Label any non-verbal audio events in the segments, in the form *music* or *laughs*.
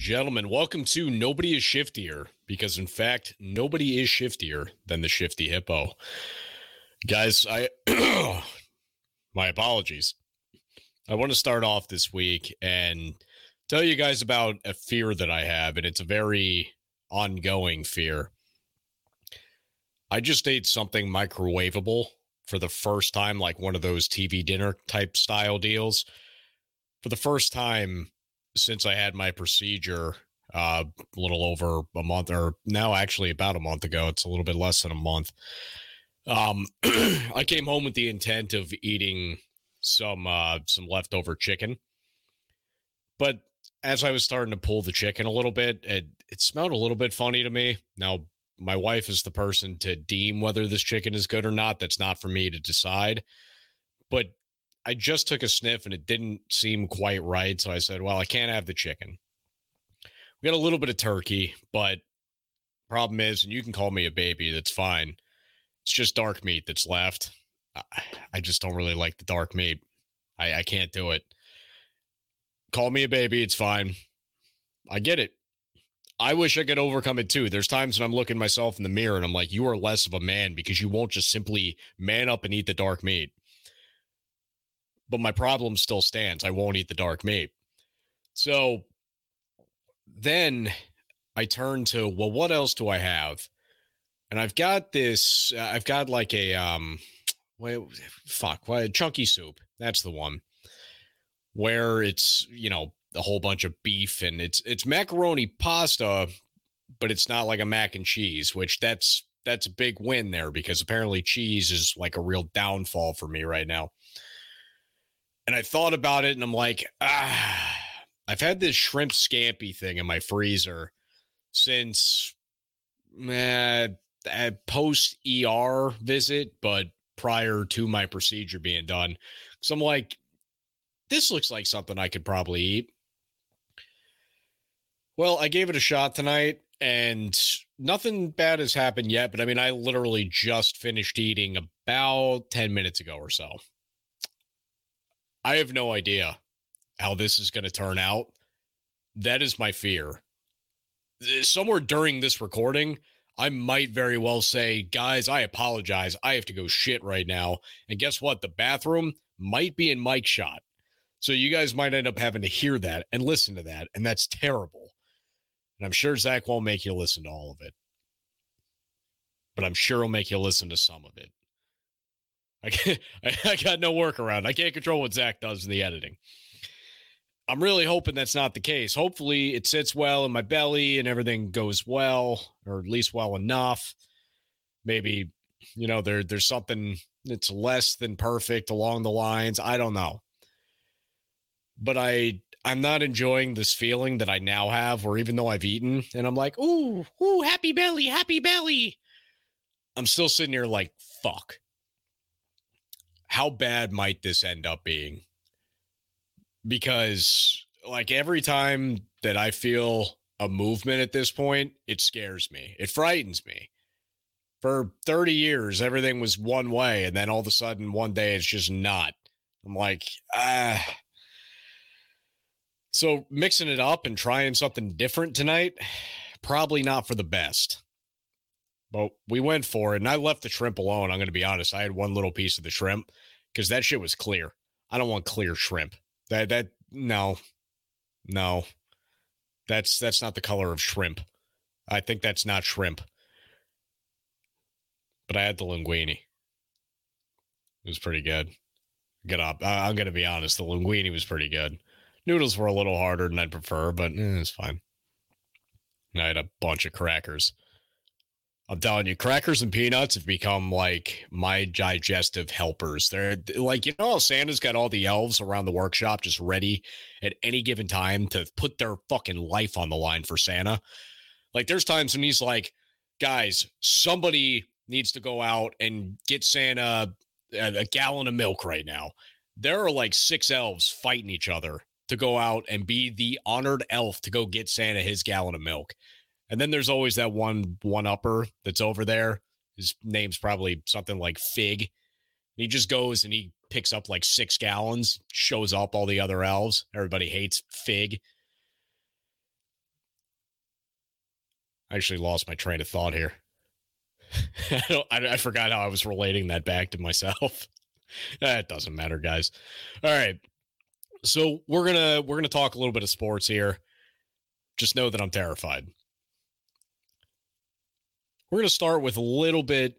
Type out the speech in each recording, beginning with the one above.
gentlemen. Welcome to Nobody is Shiftier, because in fact, nobody is shiftier than the shifty hippo. Guys, I *coughs* my apologies. I want to start off this week and tell you guys about a fear that I have, and it's a very ongoing fear. I just ate something microwavable for the first time, like one of those TV dinner type style deals. For the first time since I had my procedure uh, a little over a month, or now actually about a month ago, it's a little bit less than a month. Um, *clears throat* I came home with the intent of eating some uh, some leftover chicken, but as I was starting to pull the chicken a little bit, it, it smelled a little bit funny to me. Now, my wife is the person to deem whether this chicken is good or not. That's not for me to decide. But I just took a sniff and it didn't seem quite right. So I said, well, I can't have the chicken. We got a little bit of turkey, but problem is, and you can call me a baby, that's fine. It's just dark meat that's left. I, I just don't really like the dark meat. I, I can't do it. Call me a baby, it's fine. I get it. I wish I could overcome it too. There's times when I'm looking myself in the mirror and I'm like, you are less of a man because you won't just simply man up and eat the dark meat. But my problem still stands. I won't eat the dark meat. So then I turn to, well, what else do I have? And I've got this, uh, I've got like a, um, wait, fuck, what, chunky soup. That's the one where it's, you know, a whole bunch of beef and it's it's macaroni pasta, but it's not like a mac and cheese, which that's that's a big win there because apparently cheese is like a real downfall for me right now. And I thought about it and I'm like, ah, I've had this shrimp scampi thing in my freezer since uh, post ER visit, but prior to my procedure being done. So I'm like, this looks like something I could probably eat. Well, I gave it a shot tonight and nothing bad has happened yet, but I mean, I literally just finished eating about 10 minutes ago or so. I have no idea how this is going to turn out. That is my fear. Somewhere during this recording, I might very well say, guys, I apologize. I have to go shit right now. And guess what? The bathroom might be in mic shot. So you guys might end up having to hear that and listen to that. And that's terrible. And I'm sure Zach won't make you listen to all of it, but I'm sure he'll make you listen to some of it. I, can't, *laughs* I got no workaround. I can't control what Zach does in the editing. I'm really hoping that's not the case. Hopefully, it sits well in my belly and everything goes well, or at least well enough. Maybe, you know, there there's something that's less than perfect along the lines. I don't know. But I I'm not enjoying this feeling that I now have where even though I've eaten and I'm like, ooh, ooh, happy belly, happy belly. I'm still sitting here like, fuck. How bad might this end up being? Because like every time that I feel a movement at this point, it scares me. It frightens me. For 30 years, everything was one way, and then all of a sudden, one day it's just not. I'm like, ah so mixing it up and trying something different tonight, probably not for the best. But we went for it, and I left the shrimp alone. I'm going to be honest. I had one little piece of the shrimp because that shit was clear. I don't want clear shrimp. That that no, no, that's that's not the color of shrimp. I think that's not shrimp. But I had the linguine. It was pretty good. Get up. I'm going to be honest. The linguine was pretty good. Noodles were a little harder than I'd prefer, but eh, it's fine. I had a bunch of crackers. I'm telling you, crackers and peanuts have become like my digestive helpers. They're like, you know, Santa's got all the elves around the workshop just ready at any given time to put their fucking life on the line for Santa. Like, there's times when he's like, guys, somebody needs to go out and get Santa a, a gallon of milk right now. There are like six elves fighting each other to go out and be the honored elf to go get Santa his gallon of milk. And then there's always that one one upper that's over there. His name's probably something like Fig. He just goes and he picks up like six gallons, shows up all the other elves. Everybody hates Fig. I actually lost my train of thought here. *laughs* I, I, I forgot how I was relating that back to myself. *laughs* that doesn't matter, guys. All right. So we're gonna we're gonna talk a little bit of sports here. Just know that I'm terrified. We're gonna start with a little bit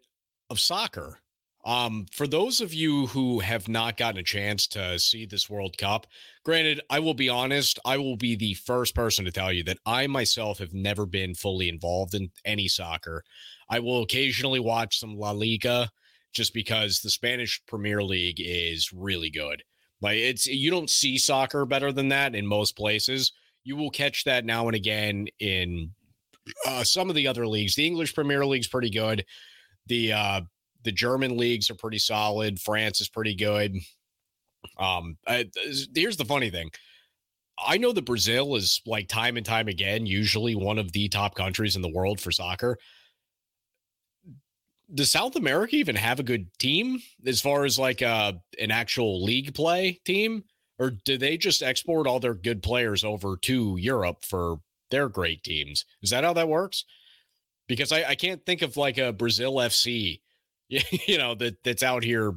of soccer. Um, for those of you who have not gotten a chance to see this World Cup, granted, I will be honest, I will be the first person to tell you that I myself have never been fully involved in any soccer. I will occasionally watch some La Liga just because the Spanish Premier League is really good. Like it's you don't see soccer better than that in most places. You will catch that now and again in uh, some of the other leagues. The English Premier League's pretty good. The uh, the German leagues are pretty solid. France is pretty good. Um, I, here's the funny thing. I know that Brazil is like time and time again, usually one of the top countries in the world for soccer. Does South America even have a good team as far as like uh, an actual league play team? Or do they just export all their good players over to Europe for their great teams? Is that how that works? Because I, I can't think of like a Brazil FC *laughs* you know, that that's out here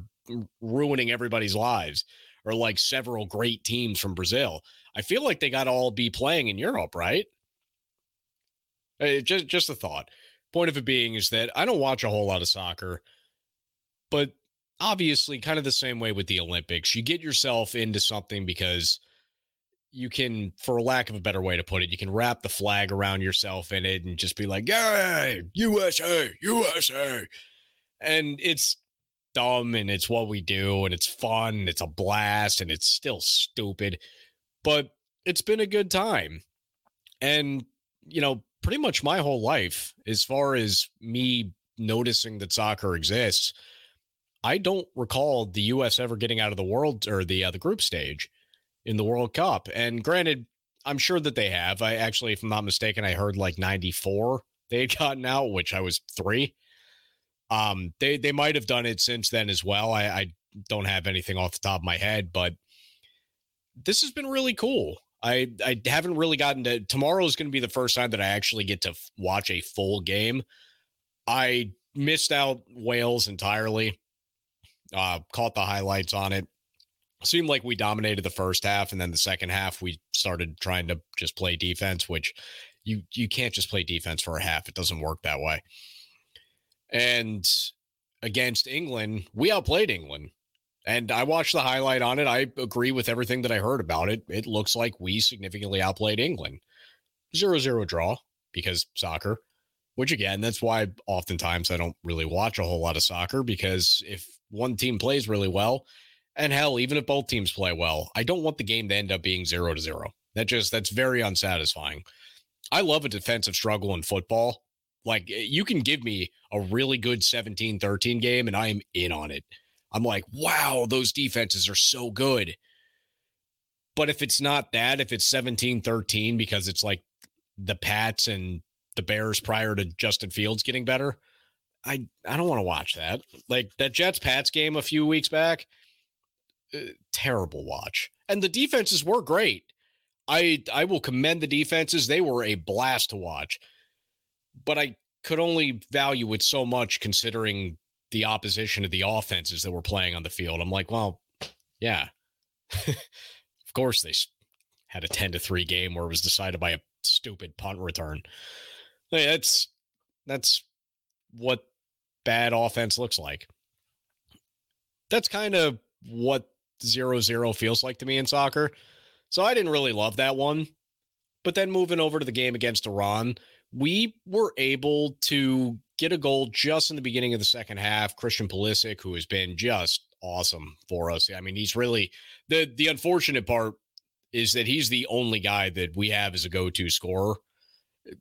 ruining everybody's lives, or like several great teams from Brazil. I feel like they got to all be playing in Europe, right? Uh, just just a thought. Point of it being is that I don't watch a whole lot of soccer, but obviously, kind of the same way with the Olympics, you get yourself into something because you can, for lack of a better way to put it, you can wrap the flag around yourself in it and just be like, "Yay, USA, USA!" and it's dumb and it's what we do and it's fun it's a blast and it's still stupid but it's been a good time. And you know pretty much my whole life as far as me noticing that soccer exists i don't recall the us ever getting out of the world or the uh, the group stage in the world cup and granted i'm sure that they have i actually if i'm not mistaken i heard like 94 they had gotten out which i was three um, they they might have done it since then as well. I, I don't have anything off the top of my head, but this has been really cool. I I haven't really gotten to tomorrow is going to be the first time that I actually get to f- watch a full game. I missed out Wales entirely. Uh, caught the highlights on it. Seemed like we dominated the first half, and then the second half we started trying to just play defense, which you you can't just play defense for a half. It doesn't work that way. And against England, we outplayed England. And I watched the highlight on it. I agree with everything that I heard about it. It looks like we significantly outplayed England. Zero zero draw because soccer, which again, that's why oftentimes I don't really watch a whole lot of soccer because if one team plays really well, and hell, even if both teams play well, I don't want the game to end up being zero to zero. That just, that's very unsatisfying. I love a defensive struggle in football like eh, you can give me a really good 17 13 game and I am in on it. I'm like, wow, those defenses are so good. But if it's not that, if it's 17 13 because it's like the Pats and the Bears prior to Justin Fields getting better, I I don't want to watch that. Like that Jets Pats game a few weeks back, Uh, terrible watch. And the defenses were great. I I will commend the defenses. They were a blast to watch but I could only value it so much considering the opposition of the offenses that were playing on the field. I'm like, well, yeah, *laughs* of course they had a 10 to 3 game where it was decided by a stupid punt return. That's that's what bad offense looks like. That's kind of what zero zero feels like to me in soccer. So I didn't really love that one. But then moving over to the game against Iran, we were able to get a goal just in the beginning of the second half. Christian Pulisic, who has been just awesome for us. I mean, he's really the the unfortunate part is that he's the only guy that we have as a go-to scorer.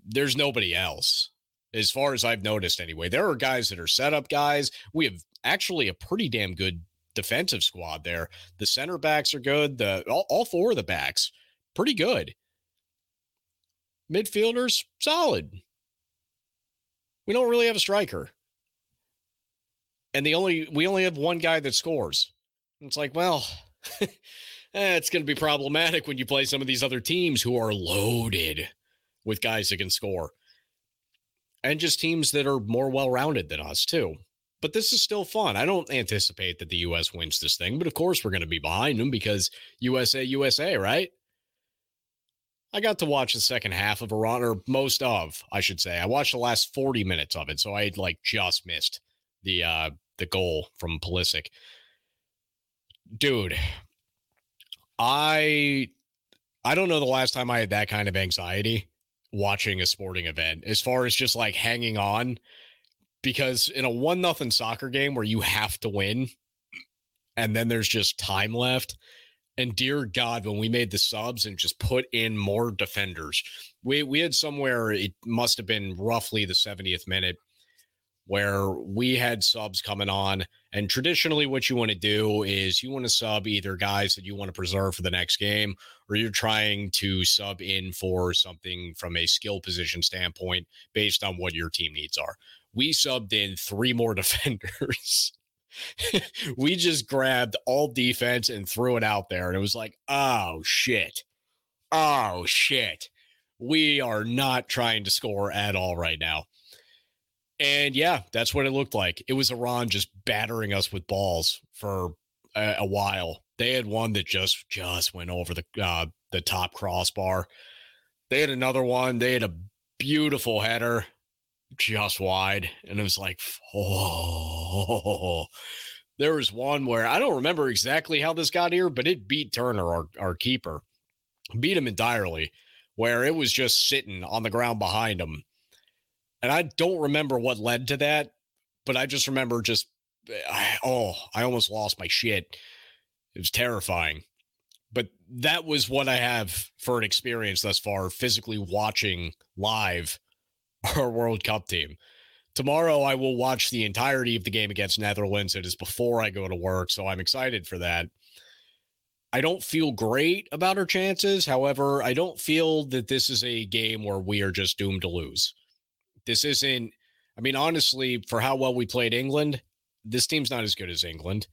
There's nobody else. As far as I've noticed anyway. There are guys that are setup guys. We have actually a pretty damn good defensive squad there. The center backs are good. The all, all four of the backs pretty good. Midfielders, solid. We don't really have a striker. And the only we only have one guy that scores. It's like, well, *laughs* eh, it's going to be problematic when you play some of these other teams who are loaded with guys that can score. and just teams that are more well rounded than us, too. But this is still fun. I don't anticipate that the U.S. wins this thing, but of course we're going to be behind them because USA, USA, right? I got to watch the second half of Iran, or most of, I should say. I watched the last 40 minutes of it, so I like just missed the uh the goal from Pulisic. Dude, I I don't know the last time I had that kind of anxiety watching a sporting event as far as just like hanging on because in a one nothing soccer game where you have to win and then there's just time left and dear god when we made the subs and just put in more defenders we we had somewhere it must have been roughly the 70th minute where we had subs coming on. And traditionally, what you want to do is you want to sub either guys that you want to preserve for the next game, or you're trying to sub in for something from a skill position standpoint based on what your team needs are. We subbed in three more *laughs* defenders. *laughs* we just grabbed all defense and threw it out there. And it was like, oh, shit. Oh, shit. We are not trying to score at all right now. And yeah, that's what it looked like. It was Iran just battering us with balls for a, a while. They had one that just just went over the uh, the top crossbar. They had another one. They had a beautiful header just wide, and it was like, oh. There was one where I don't remember exactly how this got here, but it beat Turner, our, our keeper, beat him entirely, where it was just sitting on the ground behind him and I don't remember what led to that, but I just remember just, I, oh, I almost lost my shit. It was terrifying. But that was what I have for an experience thus far, physically watching live *laughs* our World Cup team. Tomorrow, I will watch the entirety of the game against Netherlands. It is before I go to work, so I'm excited for that. I don't feel great about our chances. However, I don't feel that this is a game where we are just doomed to lose. This isn't, I mean, honestly, for how well we played England, this team's not as good as England.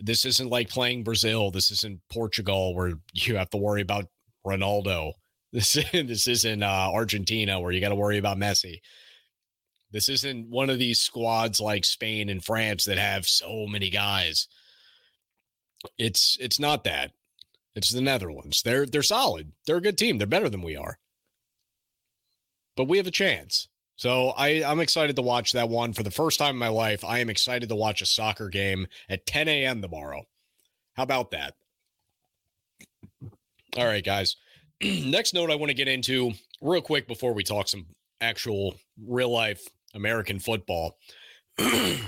This isn't like playing Brazil. This isn't Portugal where you have to worry about Ronaldo. This, *laughs* this isn't uh, Argentina where you got to worry about Messi. This isn't one of these squads like Spain and France that have so many guys. It's it's not that. It's the Netherlands. They're they're solid. They're a good team. They're better than we are but we have a chance. So I, I'm excited to watch that one for the first time in my life. I am excited to watch a soccer game at 10 a.m. tomorrow. How about that? All right, guys. *clears throat* Next note I want to get into real quick before we talk some actual real life American football. *clears throat* I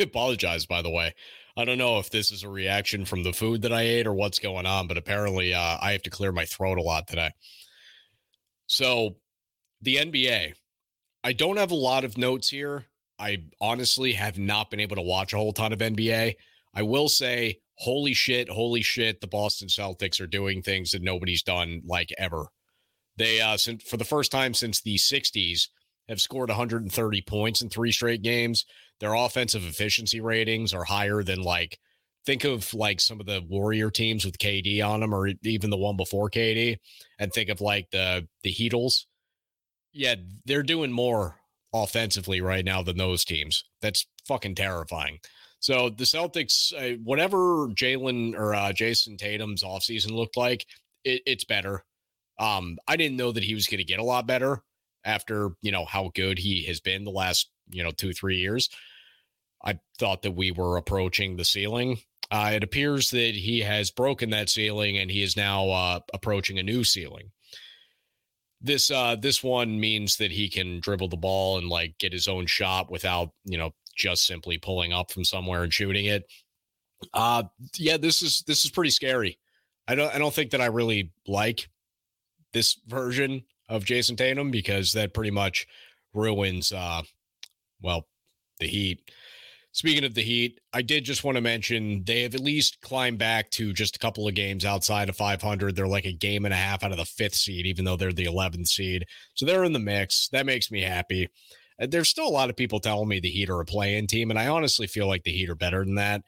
apologize, by the way. I don't know if this is a reaction from the food that I ate or what's going on, but apparently uh, I have to clear my throat a lot today. So the NBA. I don't have a lot of notes here. I honestly have not been able to watch a whole ton of NBA. I will say, holy shit, holy shit, the Boston Celtics are doing things that nobody's done like ever. They, uh, since, for the first time since the 60s, have scored 130 points in three straight games. Their offensive efficiency ratings are higher than like, think of like some of the Warrior teams with KD on them, or even the one before KD, and think of like the the Heatles yeah, they're doing more offensively right now than those teams. That's fucking terrifying. So the Celtics, uh, whatever Jalen or uh, Jayson Tatum's offseason looked like, it, it's better. Um, I didn't know that he was going to get a lot better after you know how good he has been the last you know two three years. I thought that we were approaching the ceiling. Uh, it appears that he has broken that ceiling and he is now uh, approaching a new ceiling this uh this one means that he can dribble the ball and like get his own shot without you know just simply pulling up from somewhere and shooting it uh yeah this is this is pretty scary i don't i don't think that i really like this version of Jayson Tatum because that pretty much ruins uh well the heat Speaking of the Heat, I did just want to mention they have at least climbed back to just a couple of games outside of 500. They're like a game and a half out of the fifth seed, even though they're the 11th seed. So they're in the mix. That makes me happy. Uh, there's still a lot of people telling me the Heat are a play in team, and I honestly feel like the Heat are better than that.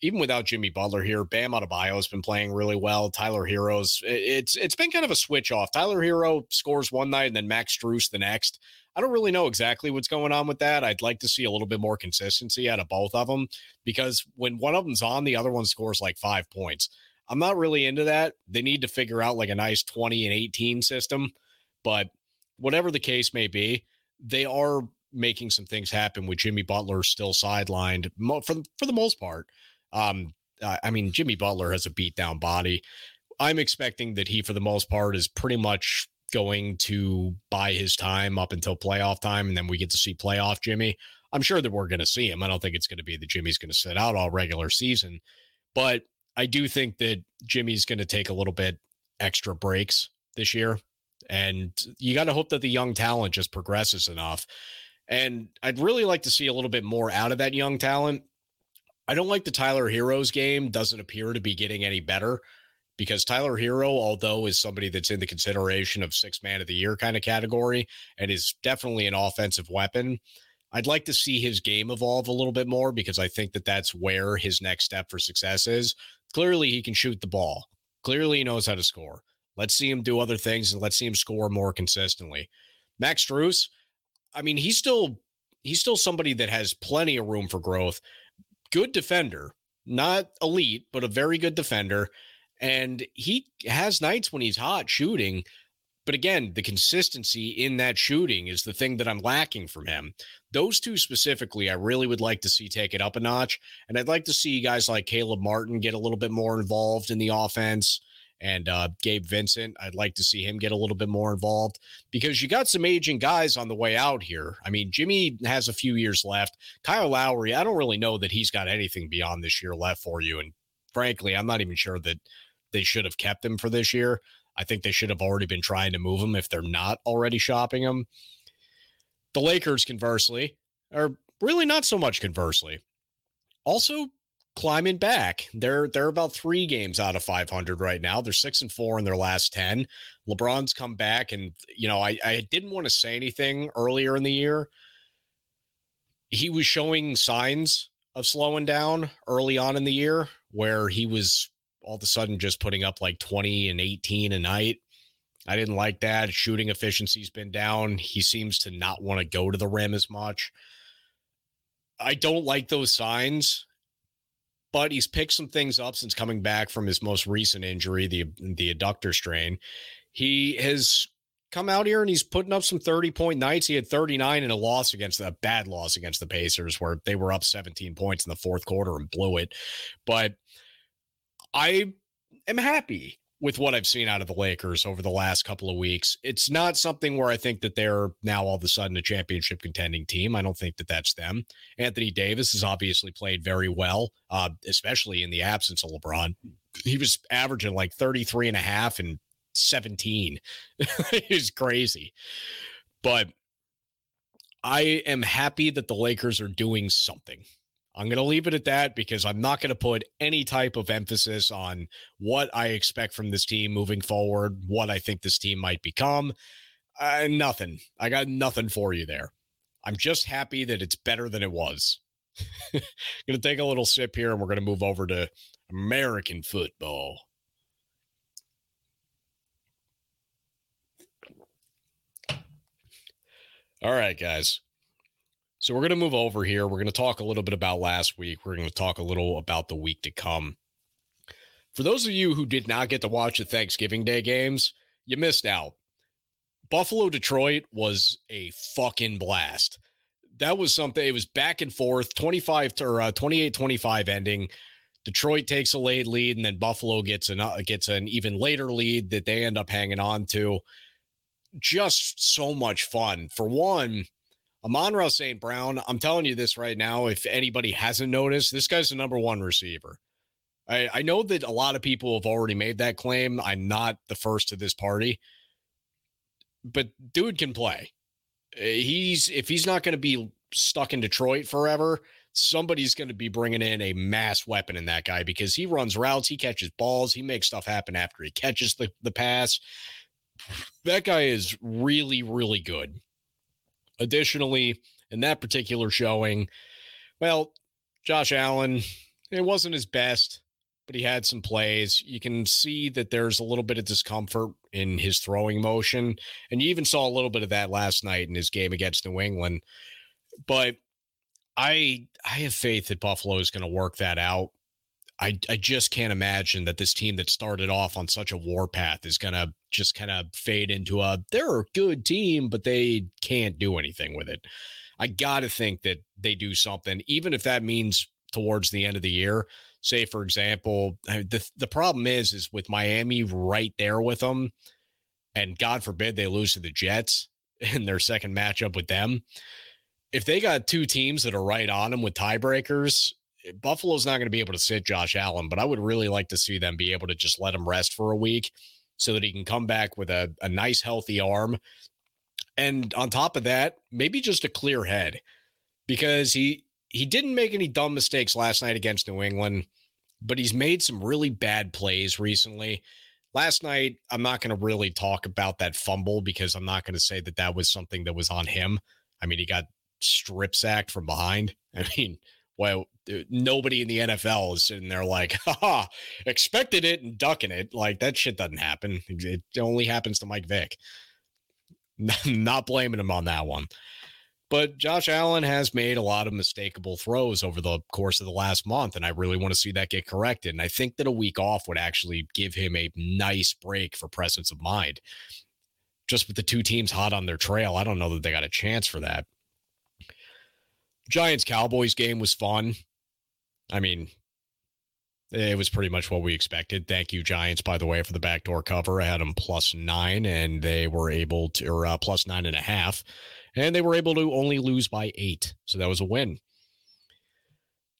even without Jimmy Butler here, Bam Adebayo has been playing really well. Tyler Herro's it's it's been kind of a switch off. Tyler Herro scores one night and then Max Strus the next. I don't really know exactly what's going on with that. I'd like to see a little bit more consistency out of both of them because when one of them's on, the other one scores like five points. I'm not really into that. They need to figure out like a nice 20 and 18 system, but whatever the case may be, they are making some things happen with Jimmy Butler still sidelined for for the most part. Um, I mean, Jimmy Butler has a beat down body. I'm expecting that he, for the most part, is pretty much going to buy his time up until playoff time, and then we get to see playoff Jimmy. I'm sure that we're going to see him. I don't think it's going to be that Jimmy's going to sit out all regular season, but I do think that Jimmy's going to take a little bit extra breaks this year. And you got to hope that the young talent just progresses enough. And I'd really like to see a little bit more out of that young talent. I don't like the Tyler Herro's game doesn't appear to be getting any better because Tyler Herro, although is somebody that's in the consideration of six man of the year kind of category and is definitely an offensive weapon, I'd like to see his game evolve a little bit more because I think that that's where his next step for success is. Clearly, he can shoot the ball. Clearly, he knows how to score. Let's see him do other things and let's see him score more consistently. Max Strus, I mean, he's still he's still somebody that has plenty of room for growth. Good defender, not elite, but a very good defender. And he has nights when he's hot shooting. But again, the consistency in that shooting is the thing that I'm lacking from him. Those two specifically, I really would like to see take it up a notch. And I'd like to see guys like Caleb Martin get a little bit more involved in the offense and uh, Gabe Vincent. I'd like to see him get a little bit more involved because you got some aging guys on the way out here. I mean, Jimmy has a few years left. Kyle Lowry, I don't really know that he's got anything beyond this year left for you. And frankly, I'm not even sure that they should have kept him for this year. I think they should have already been trying to move him if they're not already shopping him. The Lakers, conversely, are really not so much conversely. Also, climbing back. They're they're about three games out of 500 right now. They're six and four in their last 10. LeBron's come back, and you know I I didn't want to say anything earlier in the year. He was showing signs of slowing down early on in the year, where he was all of a sudden just putting up like 20 and 18 a night. I didn't like that. Shooting efficiency's been down. He seems to not want to go to the rim as much. I don't like those signs but he's picked some things up since coming back from his most recent injury, the the adductor strain. He has come out here and he's putting up some 30 point nights. He had 39 in a loss against a bad loss against the Pacers where they were up 17 points in the fourth quarter and blew it. But I am happy with what I've seen out of the Lakers over the last couple of weeks. It's not something where I think that they're now all of a sudden a championship contending team. I don't think that that's them. Anthony Davis has obviously played very well, uh, especially in the absence of LeBron. He was averaging like 33 and a half and 17. *laughs* It's crazy. But I am happy that the Lakers are doing something. I'm going to leave it at that because I'm not going to put any type of emphasis on what I expect from this team moving forward, what I think this team might become. Uh, nothing. I got nothing for you there. I'm just happy that it's better than it was. *laughs* going to take a little sip here and we're going to move over to American football. All right, guys. So we're going to move over here. We're going to talk a little bit about last week. We're going to talk a little about the week to come. For those of you who did not get to watch the Thanksgiving Day games, you missed out. Buffalo Detroit was a fucking blast. That was something. It was back and forth, 25 to, or uh, 28 25 ending. Detroit takes a late lead, and then Buffalo gets an uh, gets an even later lead that they end up hanging on to. Just so much fun. For one, Amon-Ra St. Brown, I'm telling you this right now. If anybody hasn't noticed, this guy's the number one receiver. I, I know that a lot of people have already made that claim. I'm not the first to this party, but dude can play. Eh, he's if he's not going to be stuck in Detroit forever, somebody's going to be bringing in a mass weapon in that guy because he runs routes, he catches balls, he makes stuff happen after he catches the, the pass. That guy is really, really good. Additionally, in that particular showing, well, Josh Allen It wasn't his best, but he had some plays. You can see that there's a little bit of discomfort in his throwing motion. And you even saw a little bit of that last night in his game against New England. But I I have faith that Buffalo is going to work that out. I I just can't imagine that this team that started off on such a warpath is going to just kind of fade into a they're a good team, but they can't do anything with it. I got to think that they do something, even if that means towards the end of the year. Say, for example, the the problem is is with Miami right there with them, and God forbid they lose to the Jets *laughs* in their second matchup with them. If they got two teams that are right on them with tiebreakers, eh, Buffalo's not going to be able to sit Josh Allen, but I would really like to see them be able to just let him rest for a week so that he can come back with a, a nice, healthy arm. And on top of that, maybe just a clear head because he he didn't make any dumb mistakes last night against New England, but he's made some really bad plays recently. Last night, I'm not going to really talk about that fumble because I'm not going to say that that was something that was on him. I mean, he got strip sacked from behind. *laughs* I mean, well, nobody in the NFL is sitting there like, *laughs* ha, expected it and ducking it. Like that shit doesn't happen. It only happens to Mike Vick. *laughs* Not blaming him on that one. But Josh Allen has made a lot of mistakable throws over the course of the last month, and I really want to see that get corrected. And I think that a week off would actually give him a nice break for presence of mind. Just with the two teams hot on their trail, I don't know that they got a chance for that. Giants Cowboys game was fun. I mean, it was pretty much what we expected. Thank you, Giants, by the way, for the backdoor cover. I had them plus nine, and they were able to, or uh, plus nine and a half and they were able to only lose by eight. So that was a win.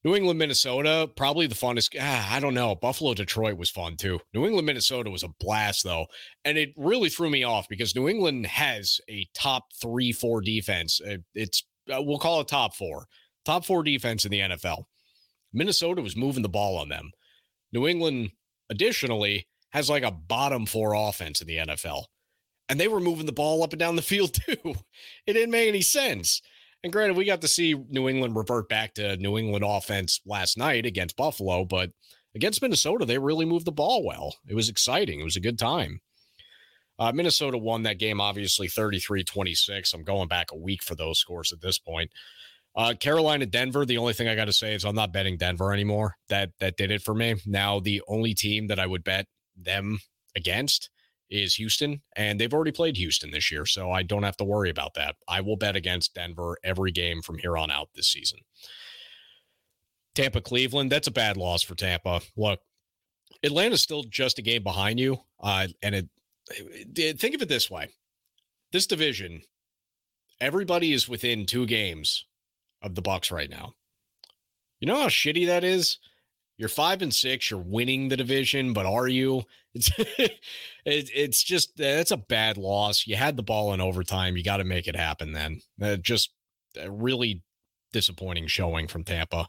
New England, Minnesota, probably the funnest. Ah, I don't know. Buffalo, Detroit was fun too. New England, Minnesota was a blast though. And it really threw me off because New England has a top three, four defense. It's, uh, we'll call it top four, top four defense in the NFL. Minnesota was moving the ball on them. New England, additionally, has like a bottom four offense in the NFL and they were moving the ball up and down the field *laughs* too. It didn't make any sense. And granted, we got to see New England revert back to New England offense last night against Buffalo, but against Minnesota, they really moved the ball well. It was exciting. It was a good time. Uh, Minnesota won that game, obviously 33 26. I'm going back a week for those scores at this point. Uh, Carolina, Denver. The only thing I got to say is I'm not betting Denver anymore. That that did it for me. Now the only team that I would bet them against is Houston, and they've already played Houston this year, so I don't have to worry about that. I will bet against Denver every game from here on out this season. Tampa, Cleveland, that's a bad loss for Tampa. Look, Atlanta's still just a game behind you, uh, and it, it, think of it this way: this division, everybody is within two games of the Bucs right now. You know how shitty that is you're five and six. You're winning the division, but are you? It's *laughs* it, it's just that's a bad loss. You had the ball in overtime. You got to make it happen. Then uh, just a really disappointing showing from Tampa.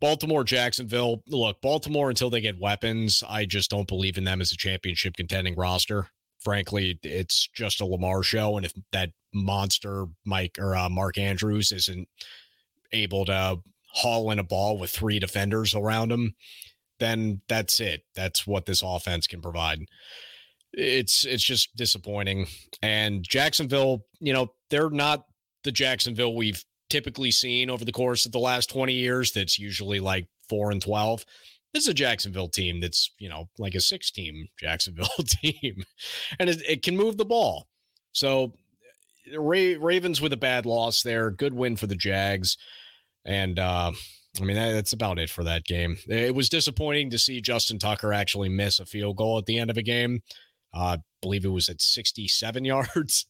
Baltimore, Jacksonville. Look, Baltimore until they get weapons, I just don't believe in them as a championship contending roster. Frankly, it's just a Lamar show, and if that monster Mike or uh, Mark Andrews isn't able to haul in a ball with three defenders around him, then that's it. That's what this offense can provide. It's it's just disappointing. And Jacksonville, you know, they're not the Jacksonville we've typically seen over the course of the last 20 years. That's usually like four and 12. This is a Jacksonville team that's, you know, like a six team Jacksonville *laughs* team, and it, it can move the ball. So, Ra- Ravens with a bad loss there. Good win for the Jags. And uh, I mean, that's about it for that game. It was disappointing to see Justin Tucker actually miss a field goal at the end of a game. Uh, I believe it was at 67 *laughs* yards,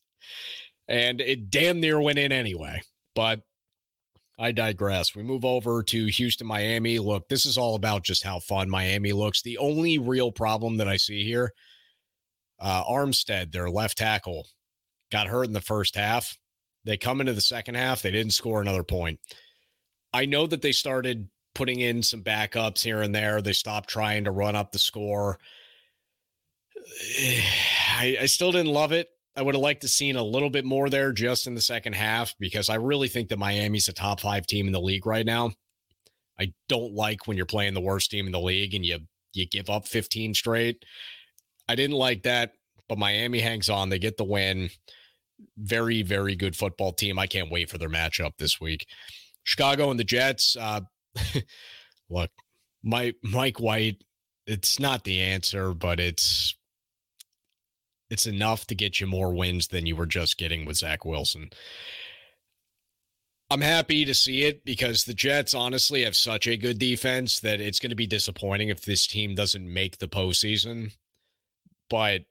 and it damn near went in anyway. But I digress. We move over to Houston, Miami. Look, this is all about just how fun Miami looks. The only real problem that I see here uh, Armstead, their left tackle, got hurt in the first half. They come into the second half, they didn't score another point. I know that they started putting in some backups here and there. They stopped trying to run up the score. *sighs* I, I still didn't love it. I would have liked to seen a little bit more there just in the second half because I really think that Miami's a top five team in the league right now. I don't like when you're playing the worst team in the league and you you give up 15 straight. I didn't like that, but Miami hangs on. They get the win. Very, very good football team. I can't wait for their matchup this week. Chicago and the Jets. Uh, *laughs* look, Mike Mike White. It's not the answer, but it's it's enough to get you more wins than you were just getting with Zach Wilson. I'm happy to see it because the Jets honestly have such a good defense that it's going to be disappointing if this team doesn't make the postseason. But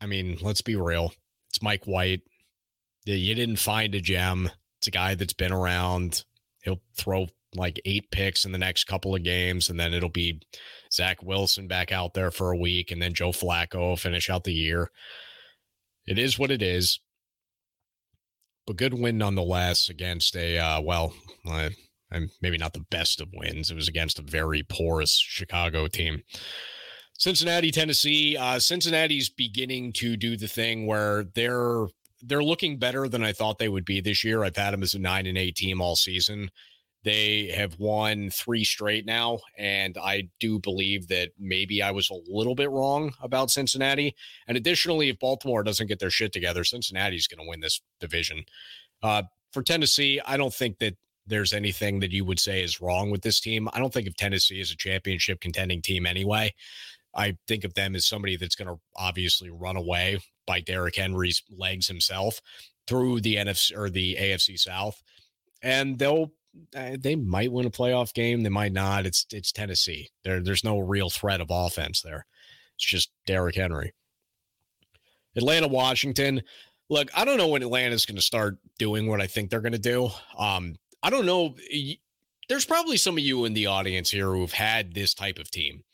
I mean, let's be real. It's Mike White. You didn't find a gem. It's a guy that's been around. He'll throw like eight picks in the next couple of games, and then it'll be Zach Wilson back out there for a week, and then Joe Flacco finish out the year. It is what it is but good win nonetheless against a uh, well, uh, maybe not the best of wins. It was against a very porous Chicago team. Cincinnati, Tennessee. Uh, Cincinnati's beginning to do the thing where they're they're looking better than I thought they would be this year. I've had them as a nine and eight team all season. They have won three straight now, and I do believe that maybe I was a little bit wrong about Cincinnati. And additionally, if Baltimore doesn't get their shit together, Cincinnati's going to win this division. Uh, for Tennessee, I don't think that there's anything that you would say is wrong with this team. I don't think of Tennessee as a championship contending team anyway. I think of them as somebody that's going to obviously run away by Derrick Henry's legs himself through the NFC or the AFC South, and they'll they might win a playoff game. They might not. It's it's Tennessee. There there's no real threat of offense there. It's just Derrick Henry. Atlanta, Washington. Look, I don't know when Atlanta's going to start doing what I think they're going to do. Um, I don't know. There's probably some of you in the audience here who've had this type of team.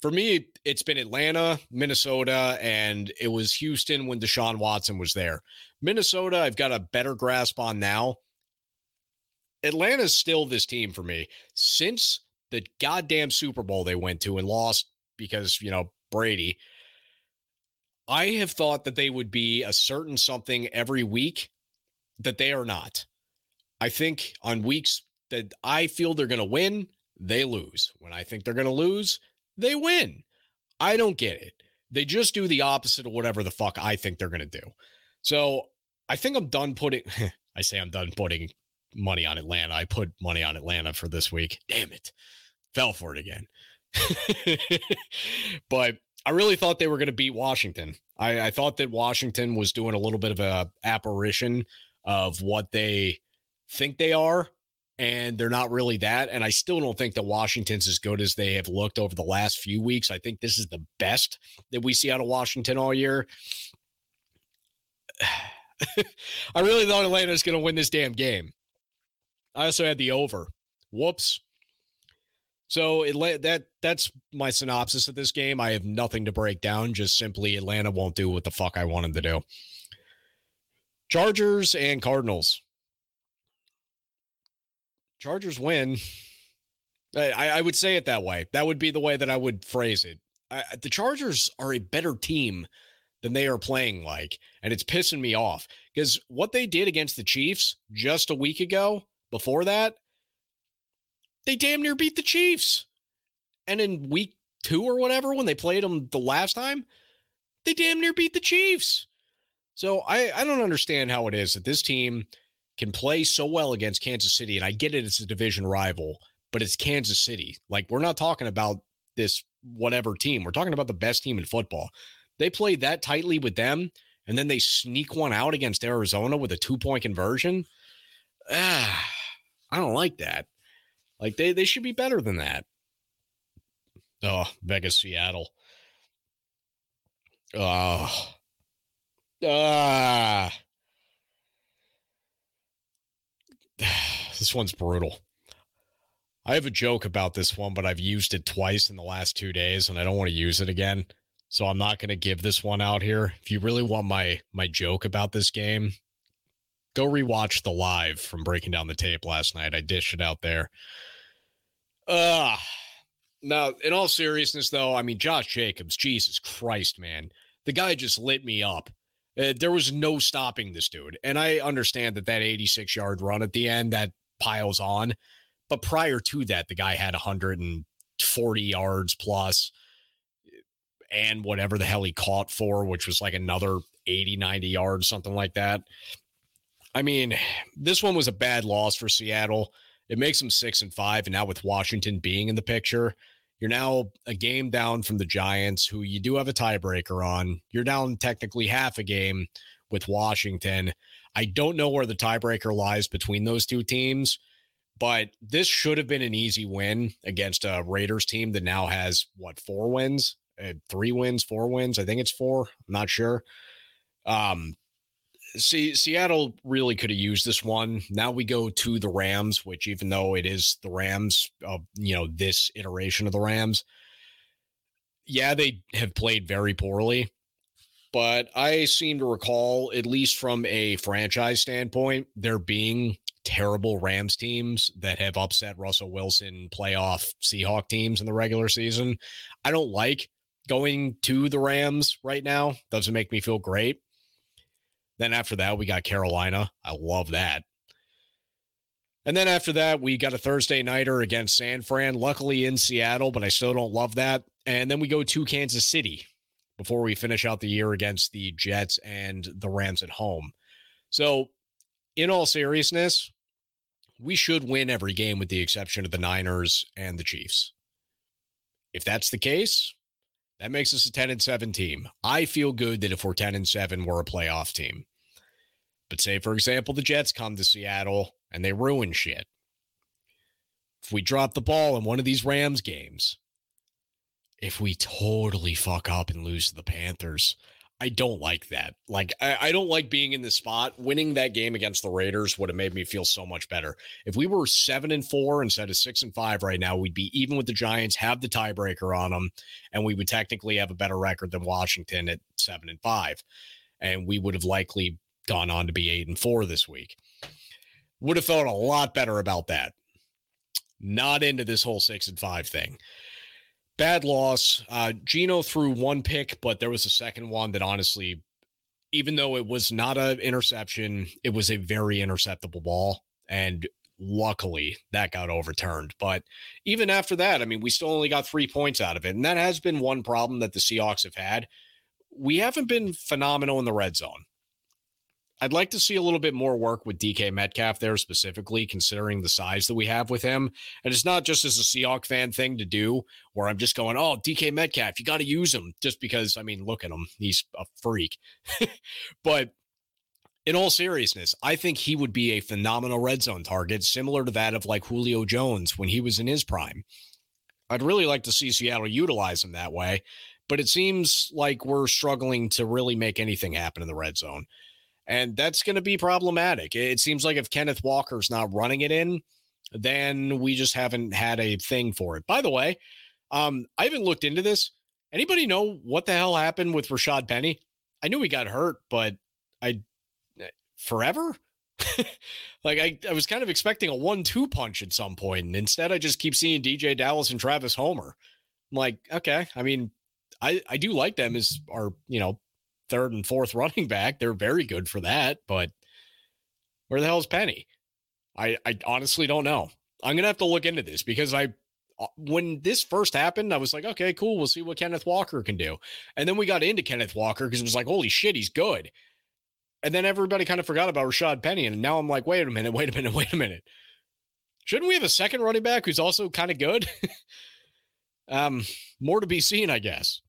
For me, it's been Atlanta, Minnesota, and it was Houston when Deshaun Watson was there. Minnesota, I've got a better grasp on now. Atlanta's still this team for me since the goddamn Super Bowl they went to and lost because, you know, Brady. I have thought that they would be a certain something every week that they are not. I think on weeks that I feel they're going to win, they lose. When I think they're going to lose, they win. I don't get it. They just do the opposite of whatever the fuck I think they're going to do. So I think I'm done putting, *laughs* I say I'm done putting money on Atlanta. I put money on Atlanta for this week. Damn it. Fell for it again. *laughs* but I really thought they were going to beat Washington. I, I, thought that Washington was doing a little bit of a apparition of what they think they are, and they're not really that. And I still don't think that Washington's as good as they have looked over the last few weeks. I think this is the best that we see out of Washington all year. *sighs* *sighs* I really thought Atlanta was going to win this damn game. I also had the over. Whoops. So it that that's my synopsis of this game. I have nothing to break down. Just simply Atlanta won't do what the fuck I wanted to do. Chargers and Cardinals. Chargers win. I, I would say it that way. That would be the way that I would phrase it. I, the Chargers are a better team than they are playing like, and it's pissing me off because what they did against the Chiefs just a week ago before that, they damn near beat the Chiefs. And in week two or whatever, when they played them the last time, they damn near beat the Chiefs. So I, I don't understand how it is that this team can play so well against Kansas City. And I get it, it's a division rival, but it's Kansas City. Like, we're not talking about this whatever team. We're talking about the best team in football. They played that tightly with them, and then they sneak one out against Arizona with a two point conversion. Ah I don't like that. Like they they should be better than that. Oh, Vegas, Seattle. Oh. Ah. *sighs* This one's brutal. I have a joke about this one, but I've used it twice in the last two days, and I don't want to use it again. So I'm not going to give this one out here. If you really want my my joke about this game, go rewatch the live from breaking down the tape last night. I dished it out there. Uh now, in all seriousness, though, I mean, Josh Jacobs, Jesus Christ, man, the guy just lit me up. Uh, there was no stopping this dude. And I understand that that 86 yard run at the end that piles on, But prior to that, the guy had 140 yards plus and whatever the hell he caught for, which was like another 80, 90 yards, something like that. I mean, *sighs* this one was a bad loss for Seattle. It makes them six and five. And now with Washington being in the picture, you're now a game down from the Giants, who you do have a tiebreaker on. You're down technically half a game with Washington. I don't know where the tiebreaker lies between those two teams, but this should have been an easy win against a Raiders team that now has what four wins, uh, three wins, four wins. I think it's four. I'm not sure. Um, see, Seattle really could have used this one. Now we go to the Rams, which even though it is the Rams of you know this iteration of the Rams, yeah, they have played very poorly. But I seem to recall, at least from a franchise standpoint, there being terrible Rams teams that have upset Russell Wilson playoff Seahawk teams in the regular season. I don't like going to the Rams right now. Doesn't make me feel great. Then after that, we got Carolina. I love that. And then after that, we got a Thursday nighter against San Fran, luckily in Seattle, but I still don't love that. And then we go to Kansas City before we finish out the year against the Jets and the Rams at home. So, in all seriousness, we should win every game with the exception of the Niners and the Chiefs. If that's the case, that makes us a 10 and 7 team. I feel good that if we're 10 and 7, we're a playoff team. But say, for example, the Jets come to Seattle and they ruin shit. If we drop the ball in one of these Rams games, if we totally fuck up and lose to the Panthers, I don't like that. Like, I, I, don't like being in the spot. Winning that game against the Raiders would have made me feel so much better. If we were seven and four instead of six and five right now, we'd be even with the Giants, have the tiebreaker on them, and we would technically have a better record than Washington at seven and five. And we would have likely gone on to be eight and four this week. Would have felt a lot better about that. Not into this whole six and five thing bad loss. Uh, Geno threw one pick, but there was a second one that honestly, even though it was not an interception, it was a very interceptable ball. And luckily that got overturned. But even after that, I mean, we still only got three points out of it. And that has been one problem that the Seahawks have had. We haven't been phenomenal in the red zone. I'd like to see a little bit more work with DK Metcalf there specifically, considering the size that we have with him. And it's not just as a Seahawk fan thing to do, where I'm just going, oh, DK Metcalf, you got to use him just because, I mean, look at him. He's a freak. *laughs* but in all seriousness, I think he would be a phenomenal red zone target, similar to that of like Julio Jones when he was in his prime. I'd really like to see Seattle utilize him that way, but it seems like we're struggling to really make anything happen in the red zone. And that's going to be problematic. It seems like if Kenneth Walker's not running it in, then we just haven't had a thing for it. By the way, um, I haven't looked into this. Anybody know what the hell happened with Rashad Penny? I knew he got hurt, but I eh, forever. *laughs* like I, I was kind of expecting a one-two punch at some point, and instead I just keep seeing DeeJay Dallas and Travis Homer. I'm like, okay, I mean, I I do like them as our you know third and fourth *laughs* running back. They're very good for that, but where the hell is Penny? I, I honestly don't know. I'm gonna have to look into this because I uh, when this first happened, I was like, okay, cool, we'll see what Kenneth Walker can do. And then we got into Kenneth Walker because it was like, holy shit, he's good. And then everybody kind of forgot about Rashad Penny. And now I'm like, wait a minute, wait a minute, *laughs* wait a minute. Shouldn't we have a second running back who's also kind of good? *laughs* um, more to be seen, I guess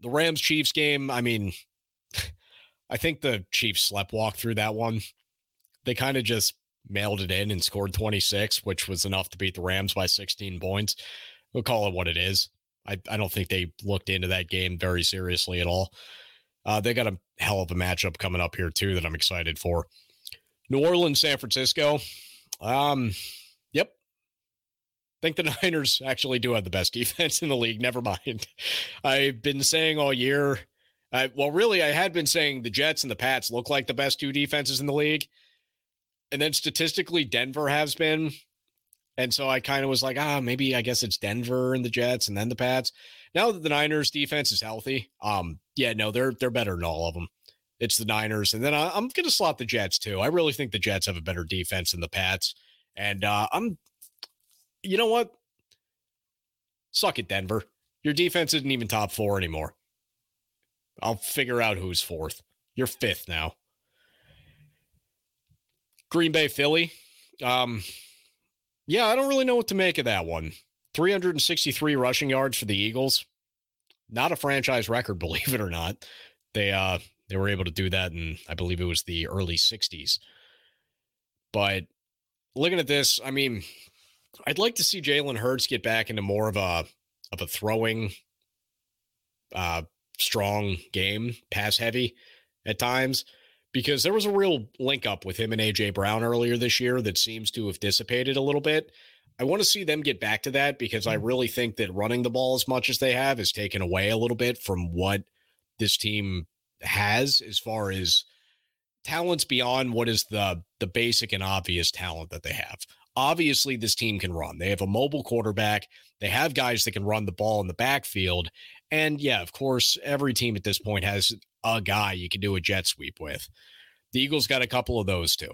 the Rams Chiefs game, I mean, *laughs* I think the Chiefs sleptwalk through that one. They kind of just mailed it in and scored 26, which was enough to beat the Rams by 16 points. We'll call it what it is. I, I don't think they looked into that game very seriously at all. Uh, they got a hell of a matchup coming up here, too, that I'm excited for. New Orleans, San Francisco. Um, think the *laughs* Niners actually do have the best defense in the league. Never mind. I've been saying all year. Uh, well, really, I had been saying the Jets and the Pats look like the best two defenses in the league. And then statistically, Denver has been. And so I kind of was like, ah, maybe I guess it's Denver and the Jets and then the Pats. Now that the Niners defense is healthy, um, yeah, no, they're they're better than all of them. It's the Niners, and then I, am going to slot the Jets too. I really think the Jets have a better defense than the Pats, and uh, I'm you know what? Suck it, Denver. Your defense isn't even top four anymore. I'll figure out who's fourth. You're fifth now. Green Bay, Philly. Um, yeah, I don't really know what to make of that one. 363 rushing yards for the Eagles. Not a franchise record, *laughs* believe it or not. They uh they were able to do that in I believe it was the early 60s. But looking at this, I mean, I'd like to see Jalen Hurts get back into more of a of a throwing uh strong game, pass heavy at times because there was a real link up with him and AJ Brown earlier this year that seems to have dissipated a little bit. I want to see them get back to that because I mm. really think that running the ball as much as they have is taken away a little bit from what this team has as far as talents beyond what is the the basic and obvious talent that they have. Obviously, this team can run. They have a mobile quarterback. They have guys that can run the ball in the backfield. And yeah, of course, every team at this point has a guy you can do a jet sweep with. The Eagles got a couple of those too.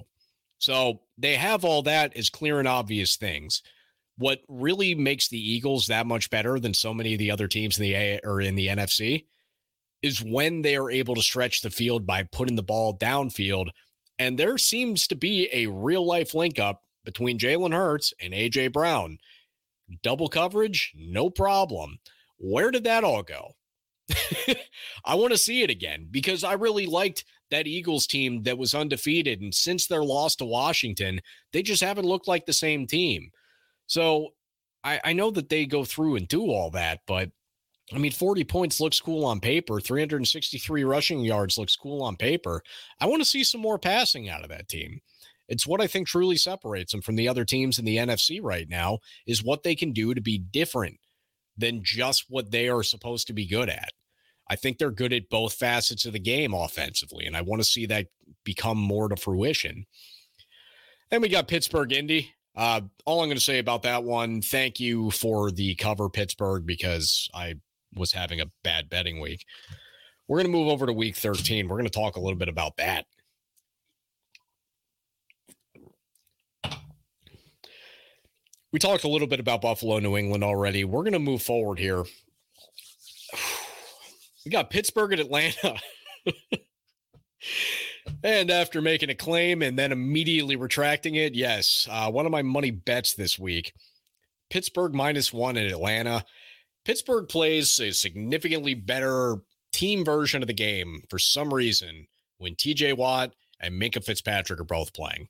So they have all that as clear and obvious things. What really makes the Eagles that much better than so many of the other teams in the A or in the NFC is when they are able to stretch the field by putting the ball downfield. And there seems to be a real life link up between Jalen Hurts and AJ Brown. Double coverage, no problem. Where did that all go? *laughs* I want to see it again because I really liked that Eagles team that was undefeated. And since their loss to Washington, they just haven't looked like the same team. So I, I know that they go through and do all that, but I mean, 40 points looks cool on paper. 363 rushing yards looks cool on paper. I want to see some more passing out of that team. It's what I think truly separates them from the other teams in the NFC right now is what they can do to be different than just what they are supposed to be good at. I think they're good at both facets of the game offensively, and I want to see that become more to fruition. Then we got Pittsburgh Indy. Uh, all I'm going to say about that one, thank you for the cover, Pittsburgh, because I was having a bad betting week. We're going to move over to week 13. We're going to talk a little bit about that. We talked a little bit about Buffalo, New England already. We're going to move forward here. We got Pittsburgh and Atlanta. *laughs* and after making a claim and then immediately retracting it, yes, uh, one of my money bets this week Pittsburgh minus one in Atlanta. Pittsburgh plays a significantly better team version of the game for some reason when TJ Watt and Minkah Fitzpatrick are both playing.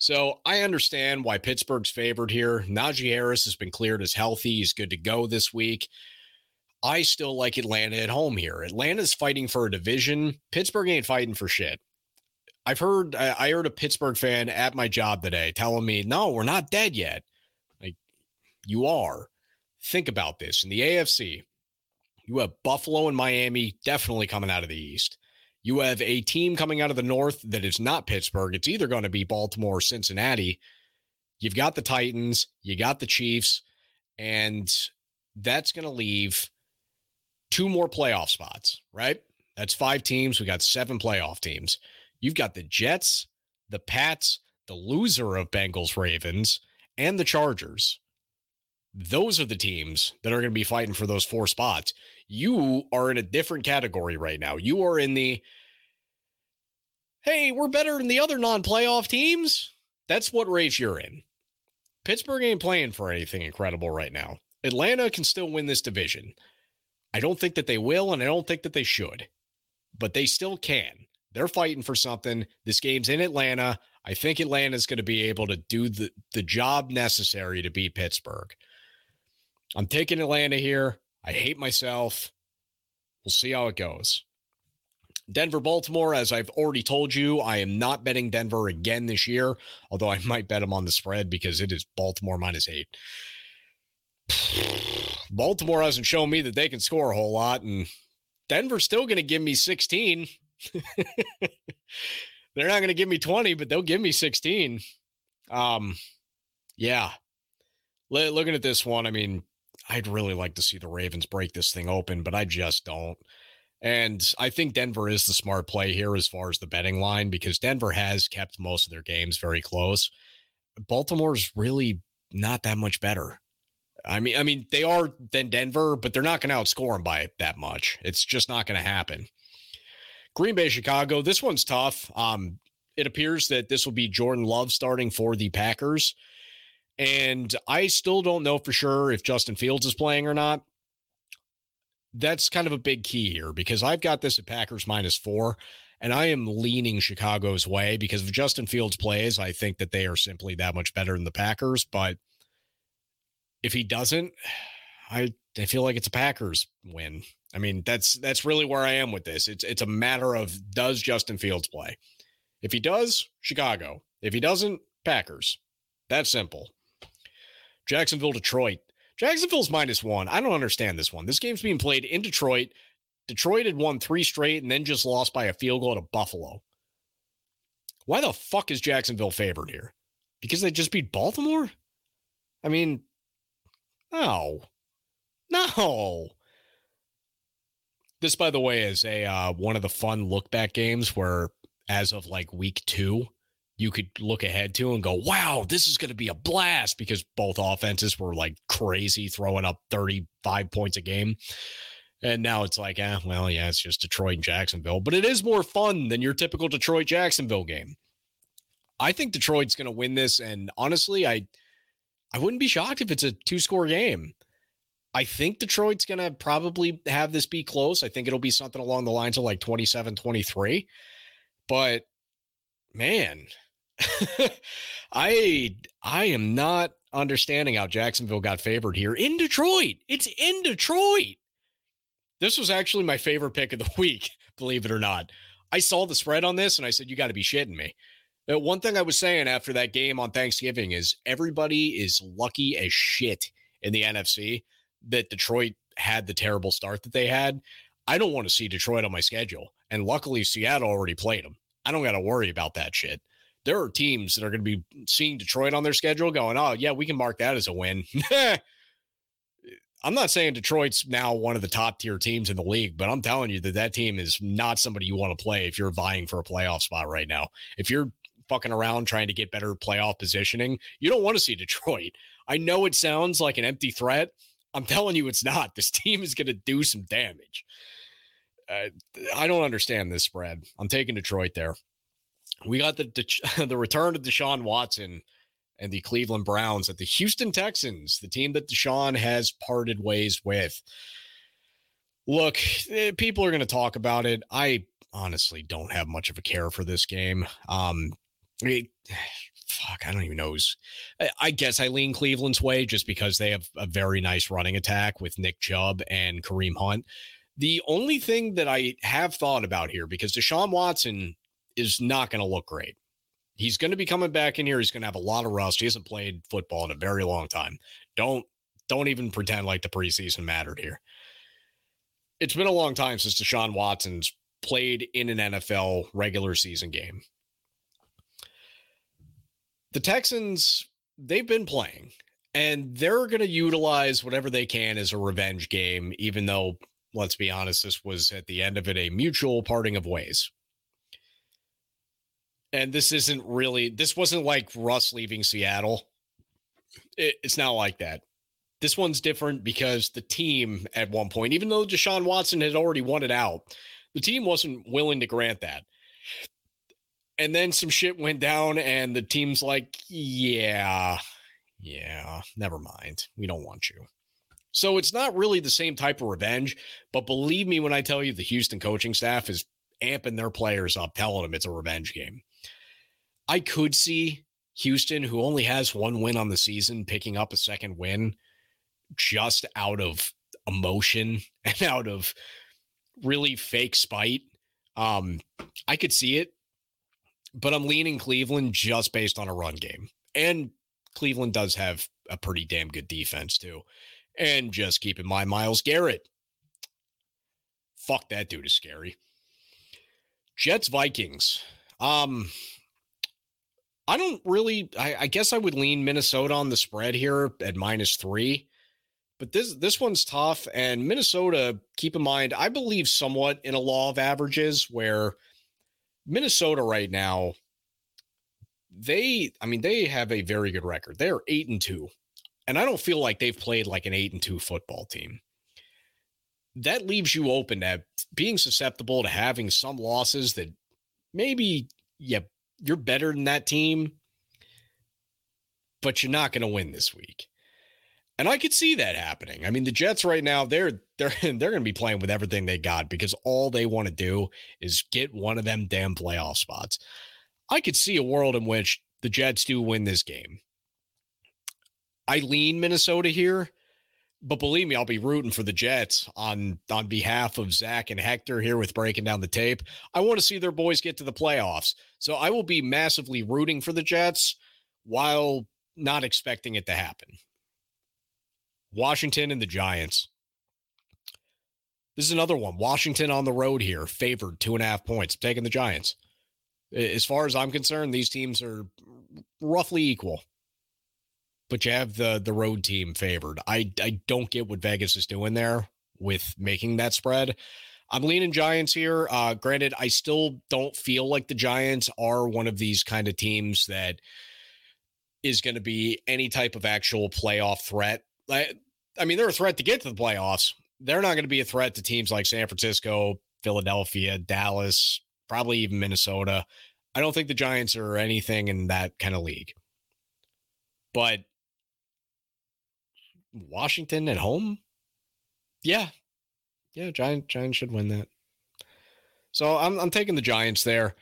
So I understand why Pittsburgh's favored here. Najee Harris has been cleared as healthy. He's good to go this week. I still like Atlanta at home here. Atlanta's fighting for a division. Pittsburgh ain't fighting for shit. I've heard I heard a Pittsburgh fan at my job today telling me, "No, we're not dead yet." Like you are. Think about this. In the AFC, you have Buffalo and Miami definitely coming out of the East. You have a team coming out of the North that is not Pittsburgh. It's either going to be Baltimore or Cincinnati. You've got the Titans, you got the Chiefs, and that's going to leave two more playoff spots, right? That's five teams. We got seven playoff teams. You've got the Jets, the Pats, the loser of Bengals Ravens, and the Chargers. Those are the teams that are going to be fighting for those four spots. You are in a different category right now. You are in the hey, we're better than the other non playoff teams. That's what race you're in. Pittsburgh ain't playing for anything incredible right now. Atlanta can still win this division. I don't think that they will, and I don't think that they should, but they still can. They're fighting for something. This game's in Atlanta. I think Atlanta's going to be able to do the, the job necessary to beat Pittsburgh. I'm taking Atlanta here. I hate myself. We'll see how it goes. Denver, Baltimore, as I've already told you, I am not betting Denver again this year, although I *laughs* might bet them on the spread because it is Baltimore minus eight. *sighs* Baltimore hasn't shown me that they can score a whole lot, and Denver's still going to give me 16. *laughs* They're not going to give me 20, but they'll give me 16. Um, yeah. L- looking at this one, I mean, I'd really like to see the Ravens break this thing open, but I just don't. And I think Denver is the smart play here as far as the betting line because Denver has kept most of their games very close. Baltimore's really not that much better. I mean, I mean, they are than Denver, but they're not going to outscore them by that much. It's just not going to happen. Green Bay, Chicago. This one's tough. Um, it appears that this will be Jordan Love starting for the Packers. And I still don't know for sure if Justin Fields is playing or not. That's kind of a big key here because I've got this at Packers minus four, and I am leaning Chicago's way because if Justin Fields plays, I think that they are simply that much better than the Packers. But if he doesn't, I I feel like it's a Packers win. I mean, that's that's really where I am with this. It's it's a matter of does Justin Fields play? If he does, Chicago. If he doesn't, Packers. That's simple. Jacksonville, Detroit. Jacksonville's minus one. I don't understand this one. This game's being played in Detroit. Detroit had won three straight and then just lost by a field goal to Buffalo. Why the fuck is Jacksonville favored here? Because they just beat Baltimore? I mean, no. No. This, by the way, is a uh, one of the fun look back games where, as of like week two, you could look ahead to and go, "Wow, this is going to be a blast!" Because both offenses were like crazy, throwing up thirty-five points a game. And now it's like, ah, eh, well, yeah, it's just Detroit and Jacksonville, but it is more fun than your typical Detroit Jacksonville game. I think Detroit's going to win this, and honestly, I I wouldn't be shocked if it's a two score game. I think Detroit's going to probably have this be close. I think it'll be something along the lines of like 27 23. But man, *laughs* I I am not understanding how Jacksonville got favored here in Detroit. It's in Detroit. This was actually my favorite pick of the *laughs* week, believe it or not. I saw the spread on this and I said, You got to be shitting me. Uh, one thing I was saying after that game on Thanksgiving is everybody is lucky as shit in the NFC that Detroit had the terrible start that they had. I don't want to see Detroit on my schedule. And luckily, Seattle already played them. I don't got to worry about that shit. There are teams that are going to be seeing Detroit on their schedule going, oh, yeah, we can mark that as a win. *laughs* I'm not saying Detroit's now one of the top tier teams in the league, but I'm telling you that that team is not somebody you want to play if you're vying for a playoff spot right now. If you're fucking around trying to get better playoff positioning. You don't want to see Detroit. I know it sounds like an empty threat. I'm telling you, it's not. This *laughs* team is going to do some damage. Uh, I don't understand this spread. I'm taking Detroit there. We got the the, *laughs* the return of Deshaun Watson and the Cleveland Browns at the Houston Texans, the team that Deshaun has parted ways with. Look, eh, people are going to talk about it. I honestly don't have much of a care for this game. Um, *sighs* fuck, I don't even know. Who's. I guess I lean Cleveland's way just because they have a very nice running attack with Nick Chubb and Kareem Hunt. The only thing that I have thought about here, because Deshaun Watson is not going to look great. He's going to be coming back in here. He's going to have a lot of rust. He hasn't played football in a very long time. Don't don't even pretend like the preseason mattered here. It's been a long time since Deshaun Watson's played in an NFL regular season game the Texans, they've been playing and they're going to utilize whatever they can as a revenge game, even though, let's be honest, this was at the end of it a mutual parting of ways. And this isn't really, this wasn't like Russ leaving Seattle. It, it's not like that. This one's different because the team at one point, even though Deshaun Watson had already won it out, the team wasn't willing to grant that and then some shit went down and the team's like yeah yeah never mind we don't want you so it's not really the same type of revenge but believe me when i tell you the houston coaching staff is amping their players up telling them it's a revenge game i could see houston who only has one win on the season picking up a second win just out of emotion *laughs* and out of really fake spite um i could see it but I'm leaning Cleveland just based on a run game. And Cleveland does have a pretty damn good defense, too. And just keep in mind, Myles Garrett. Fuck that dude is scary. Jets Vikings. Um, I don't really. I, I, guess I would lean Minnesota on the spread here at minus three, but this this one's tough. And Minnesota, keep in mind, I believe somewhat in a law of averages where Minnesota right now, they, I mean, they have a very good record. They are eight and two and I don't feel like they've played like an eight and two football team. That leaves you open to being susceptible to having some losses that maybe, yeah, you're better than that team, but you're not going to win this week. And I could see that happening. I mean, the Jets right now, they're they're *laughs* they're going to be playing with everything they got because all they want to do is get one of them damn playoff spots. I could see a world in which the Jets do win this game. I lean Minnesota here, but believe me, I'll be rooting for the Jets on on behalf of Zach and Hector here with breaking down the tape. I want to see their boys get to the playoffs. So I will be massively rooting for the Jets while not expecting it to happen. Washington and the Giants. This is another one. Washington on the road here, favored two and a half points. Taking the Giants. As far as I'm concerned, these teams are roughly equal. But you have the the road team favored. I I don't get what Vegas is doing there with making that spread. I'm leaning Giants here. Uh, granted, I still don't feel like the Giants are one of these kind of teams that is going to be any type of actual playoff threat. I, I mean, they're a threat to get to the playoffs. They're not going to be a threat to teams like San Francisco, Philadelphia, Dallas, probably even Minnesota. I don't think the Giants are anything in that kind of league. But Washington at home? Yeah. Yeah, Giant Giants should win that. So I'm I'm taking the Giants there.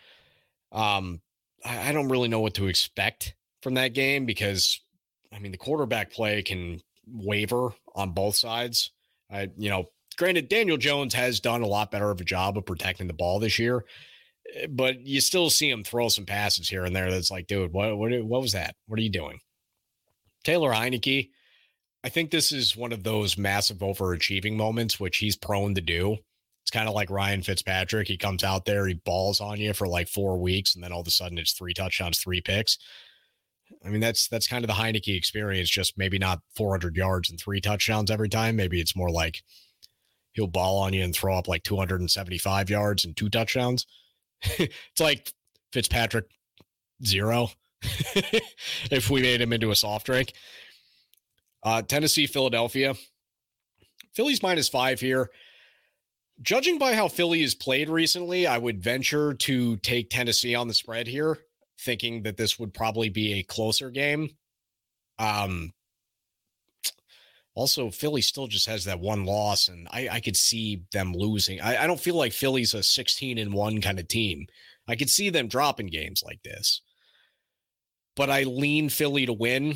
Um I, I don't really know what to expect from that game because I mean the quarterback play can waver on both sides. I, you know, granted, Daniel Jones has done a lot better of a job of protecting the ball this year, eh, but you still see him throw some passes here and there. That's like, dude, what, what, what was that? What are you doing? Taylor Heinicke, I think this is one of those massive overachieving moments, which he's prone to do. It's kind of like Ryan Fitzpatrick. He comes out there, he balls on you for like four weeks, and then all of a sudden it's three touchdowns, three picks. I mean, that's that's kind of the Heinicke experience, just maybe not 400 yards and three touchdowns every time. Maybe it's more like he'll ball on you and throw up like 275 yards and two touchdowns. *laughs* it's like Fitzpatrick zero *laughs* if we made him into a soft drink. Uh, Tennessee, Philadelphia. Philly's minus five here. Judging by how Philly has played recently, I would venture to take Tennessee on the spread here thinking that this would probably be a closer game. Um, also, Philly still just has that one loss, and I, I could see them losing. I, I don't feel like Philly's a 16 and one kind of team. I could see them dropping games like this. But I lean Philly to win.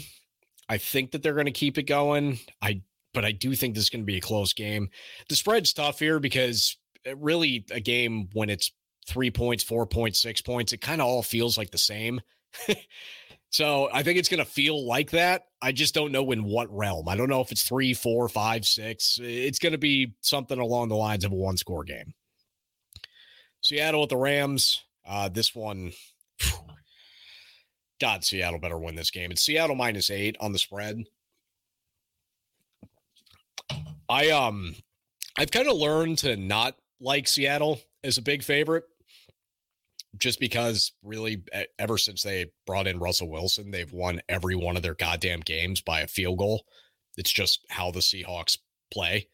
I think that they're going to keep it going. I but I do think this is going to be a close game. The spread's tough here because really a game when it's three points, four points, six points. It kind of all feels like the same. *laughs* so I think it's going to feel like that. I just don't know in what realm. I don't know if it's three, four, five, six. It's going to be something along the lines of a one score game. Seattle at the Rams. Uh, this one, God, Seattle better win this game. It's Seattle minus eight on the spread. I um, I've kind of learned to not like Seattle as a big favorite just because really ever since they brought in Russell Wilson, they've won every one of their goddamn games by a field goal. It's just how the Seahawks play.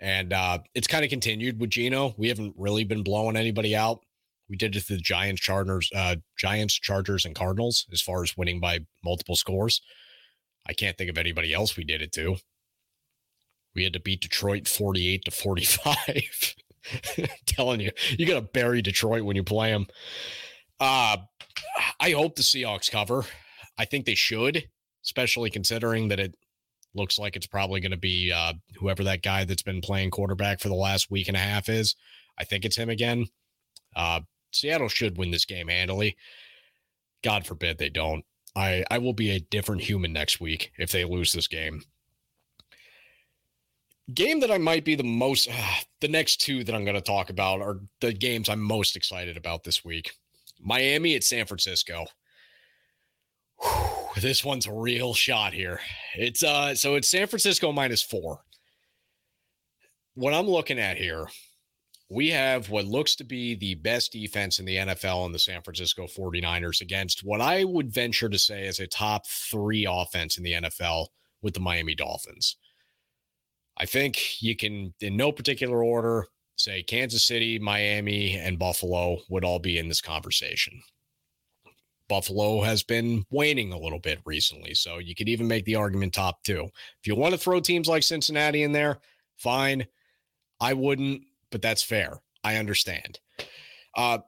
And uh, it's kind of continued with Geno. We haven't really been blowing anybody out. We did it to the Giants, Chargers, uh, Giants, Chargers, and Cardinals as far as winning by multiple scores. I can't think of anybody else we did it to. We had to beat Detroit 48 to 45. *laughs* telling you, you got to bury Detroit when you play them. Uh, I hope the Seahawks cover. I think they should, especially considering that it looks like it's probably going to be uh, whoever that guy that's been playing quarterback for the last week and a half is. I think it's him again. Uh, Seattle should win this game handily. God forbid they don't. I, I will be a different human next week if they lose this game game that I might be the most, uh, *sighs* the next two that I'm going to talk about are the games I'm most excited about this week Miami at San Francisco. Whew, this one's a real shot here. It's uh, so it's San Francisco minus four. What I'm looking at here, we have what looks to be the best defense in the NFL in the San Francisco 49ers against what I would venture to say is a top three offense in the NFL with the Miami Dolphins. I think you can, in no particular order, say Kansas City, Miami, and Buffalo would all be in this conversation. Buffalo has been waning a little bit recently. So you could even make the argument top two. If you want to throw teams like Cincinnati in there, fine. I wouldn't, but that's fair. I understand. Uh,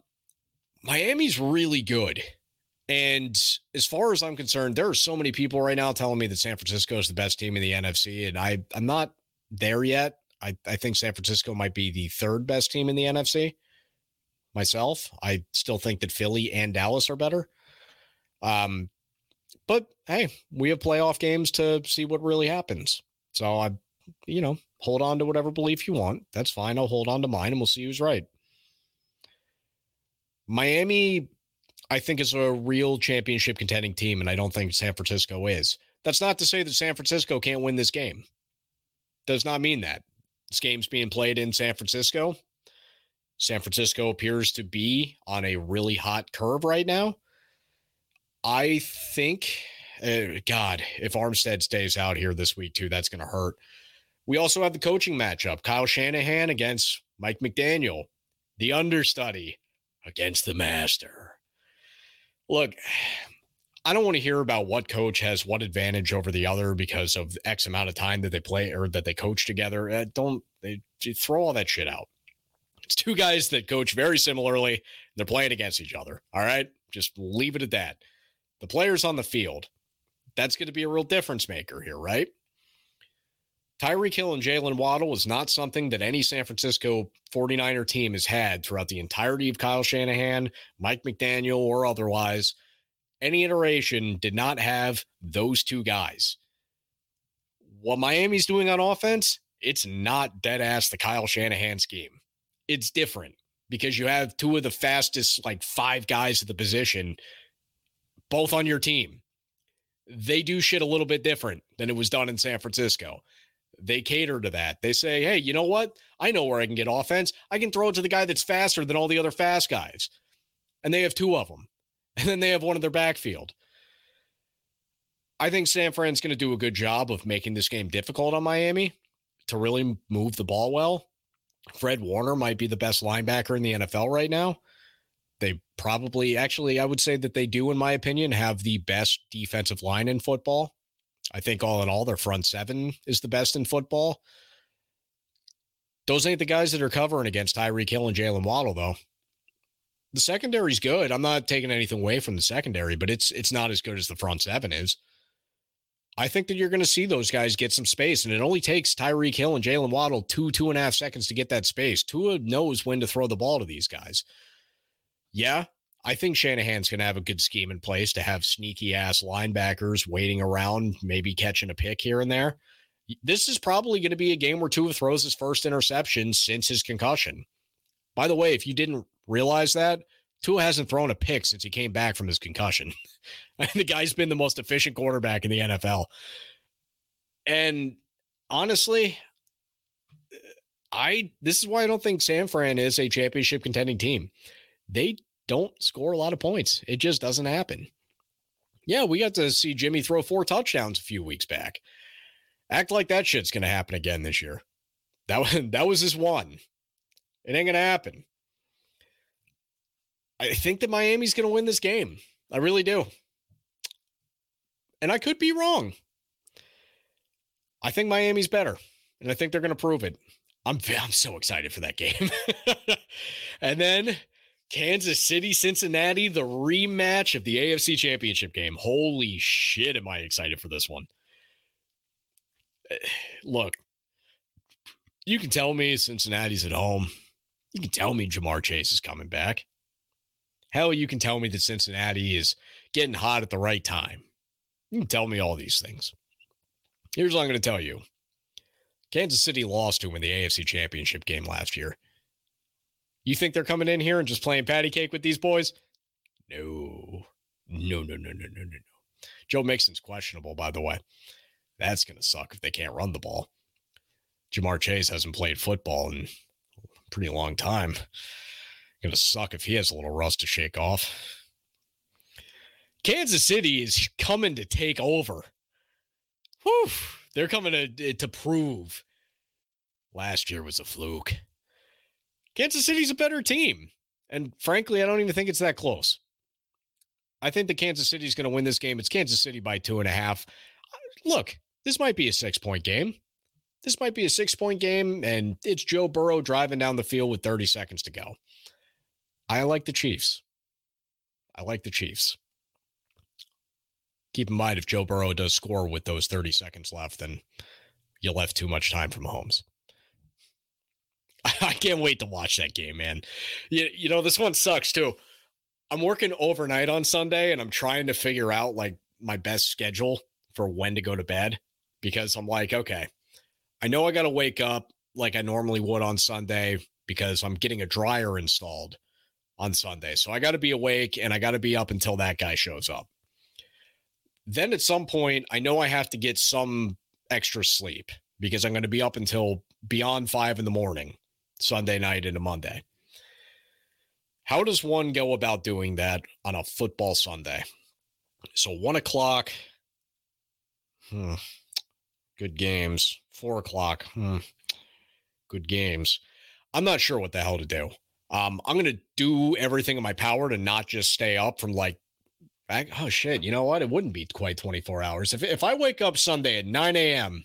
Miami's really good. And as far as I'm concerned, there are so many people right now telling me that San Francisco is the best team in the NFC. And I, I'm not there yet. I, I think San Francisco might be the third best team in the NFC myself. I still think that Philly and Dallas are better. Um, but hey, we have playoff games to see what really happens. So I, you know, hold on to whatever belief you want. That's fine. I'll hold on to mine and we'll see who's right. Miami, I think, is a real championship contending team, and I don't think San Francisco is. That's not to say that San Francisco can't win this game. Does not mean that. This game's being played in San Francisco. San Francisco appears to be on a really hot curve right now. I think, uh, God, if Armstead stays out here this week too, that's going to hurt. We also have the coaching matchup Kyle Shanahan against Mike McDaniel, the understudy against the master. Look, I don't want to hear about what coach has what advantage over the other because of X amount of time that they play or that they coach together. Uh, don't they throw all that shit out. It's two guys that coach very similarly. They're playing against each other. All right. Just leave it at that the players on the field, that's going to be a real difference maker here, right? Tyreek Hill and Jaylen Waddle is not something that any San Francisco 49er team has had throughout the entirety of Kyle Shanahan, Mike McDaniel, or otherwise. Any iteration did not have those two guys. What Miami's doing on offense, it's not dead ass the Kyle Shanahan scheme. It's different because you have two of the fastest, like five guys at the position both on your team. They do shit a little bit different than it was done in San Francisco. They cater to that. They say, hey, you know what? I know where I can get offense. I can throw it to the guy that's faster than all the other fast guys. And they have two of them. *laughs* And then they have one in their backfield. I think San Fran's going to do a good job of making this game difficult on Miami to really move the ball well. Fred Warner might be the best linebacker in the NFL right now. They probably, actually, I would say that they do, in my opinion, have the best defensive line in football. I think all in all, their front seven is the best in football. Those ain't the guys that are covering against Tyreek Hill and Jaylen Waddle, though. The secondary's good. I'm not taking anything away from the secondary, but it's it's not as good as the front seven is. I think that you're going to see those guys get some space, and it only takes Tyreek Hill and Jaylen Waddle two, two and a half seconds to get that space. Tua knows when to throw the ball to these guys yeah, I think Shanahan's going to have a good scheme in place to have sneaky ass linebackers waiting around, maybe catching a pick here and there. This is probably going to be a game where Tua throws his first interception since his concussion. By the way, if you didn't realize that, Tua hasn't thrown a pick since he came back from his concussion. *laughs* the guy's been the most efficient quarterback in the NFL. And honestly, I this is why I don't think San Fran is a championship contending team they don't score a lot of points. It just doesn't happen. Yeah, we got to see Jimmy throw four touchdowns a few weeks back. Act like that shit's going to happen again this year. That was, *laughs* that was his one. It ain't going to happen. I think that Miami's going to win this game. I really do. And I could be wrong. I think Miami's better, and I think they're going to prove it. I'm *laughs* I'm so excited for that game. *laughs* and then Kansas City, Cincinnati, the rematch of the AFC Championship game. Holy shit, am I excited for this one? *sighs* Look, you can tell me Cincinnati's at home. You can tell me Ja'Marr Chase is coming back. Hell, you can tell me that Cincinnati is getting hot at the right time. You can tell me all these things. Here's what I'm going to tell you Kansas City lost to him in the AFC Championship game last year. You think they're coming in here and just playing patty cake with these boys? No. No, no, no, no, no, no, no. Joe Mixon's questionable, by the way. That's going to suck if they can't run the ball. Ja'Marr Chase hasn't played football in a pretty long time. Going to suck if he has a little rust to shake off. Kansas City is coming to take over. Whew, they're coming to to prove last year was a fluke. Kansas City's a better team. And frankly, I don't even think it's that close. I think the Kansas City's going to win this game. It's Kansas City by two and a half. Look, this might be a six point game. This might be a six point game, and it's Joe Burrow driving down the field with 30 seconds to go. I like the Chiefs. I like the Chiefs. Keep in mind, if Joe Burrow does score with those 30 seconds left, then you left too much time from Mahomes. *laughs* I can't wait to watch that game, man. You, you know, this one sucks too. I'm working overnight on Sunday and I'm trying to figure out like my best schedule for when to go to bed because I'm like, okay, I know I got to wake up like I normally would on Sunday because I'm getting a dryer installed on Sunday. So I got to be awake and I got to be up until that guy shows up. Then at some point, I know I have to get some extra sleep because I'm going to be up until beyond five in the morning, Sunday night into Monday. How does one go about doing that on a football Sunday? So one o'clock, hmm, good games. Four o'clock, hmm, good games. I'm not sure what the hell to do. Um, I'm gonna do everything in my power to not just stay up from like, oh shit, you know what? It wouldn't be quite 24 hours. If if I wake up Sunday at 9 a.m.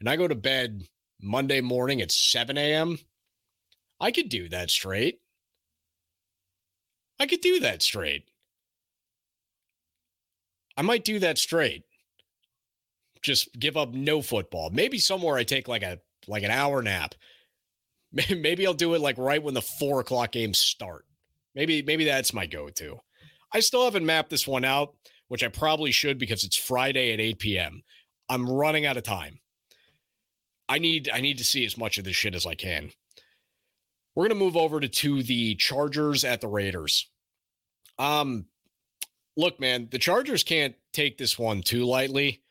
and I go to bed Monday morning at 7 a.m., I could do that straight. I could do that straight. I might do that straight. Just give up no football. Maybe somewhere I take like a like an hour nap. *laughs* Maybe I'll do it like right when the four o'clock games start. Maybe maybe that's my go-to. I still haven't mapped this one out, which I probably should because it's Friday at 8 p.m. I'm running out of time. I need I need to see as much of this shit as I can. We're gonna move over to, to the Chargers at the Raiders. Um, look, man, the Chargers can't take this one too lightly.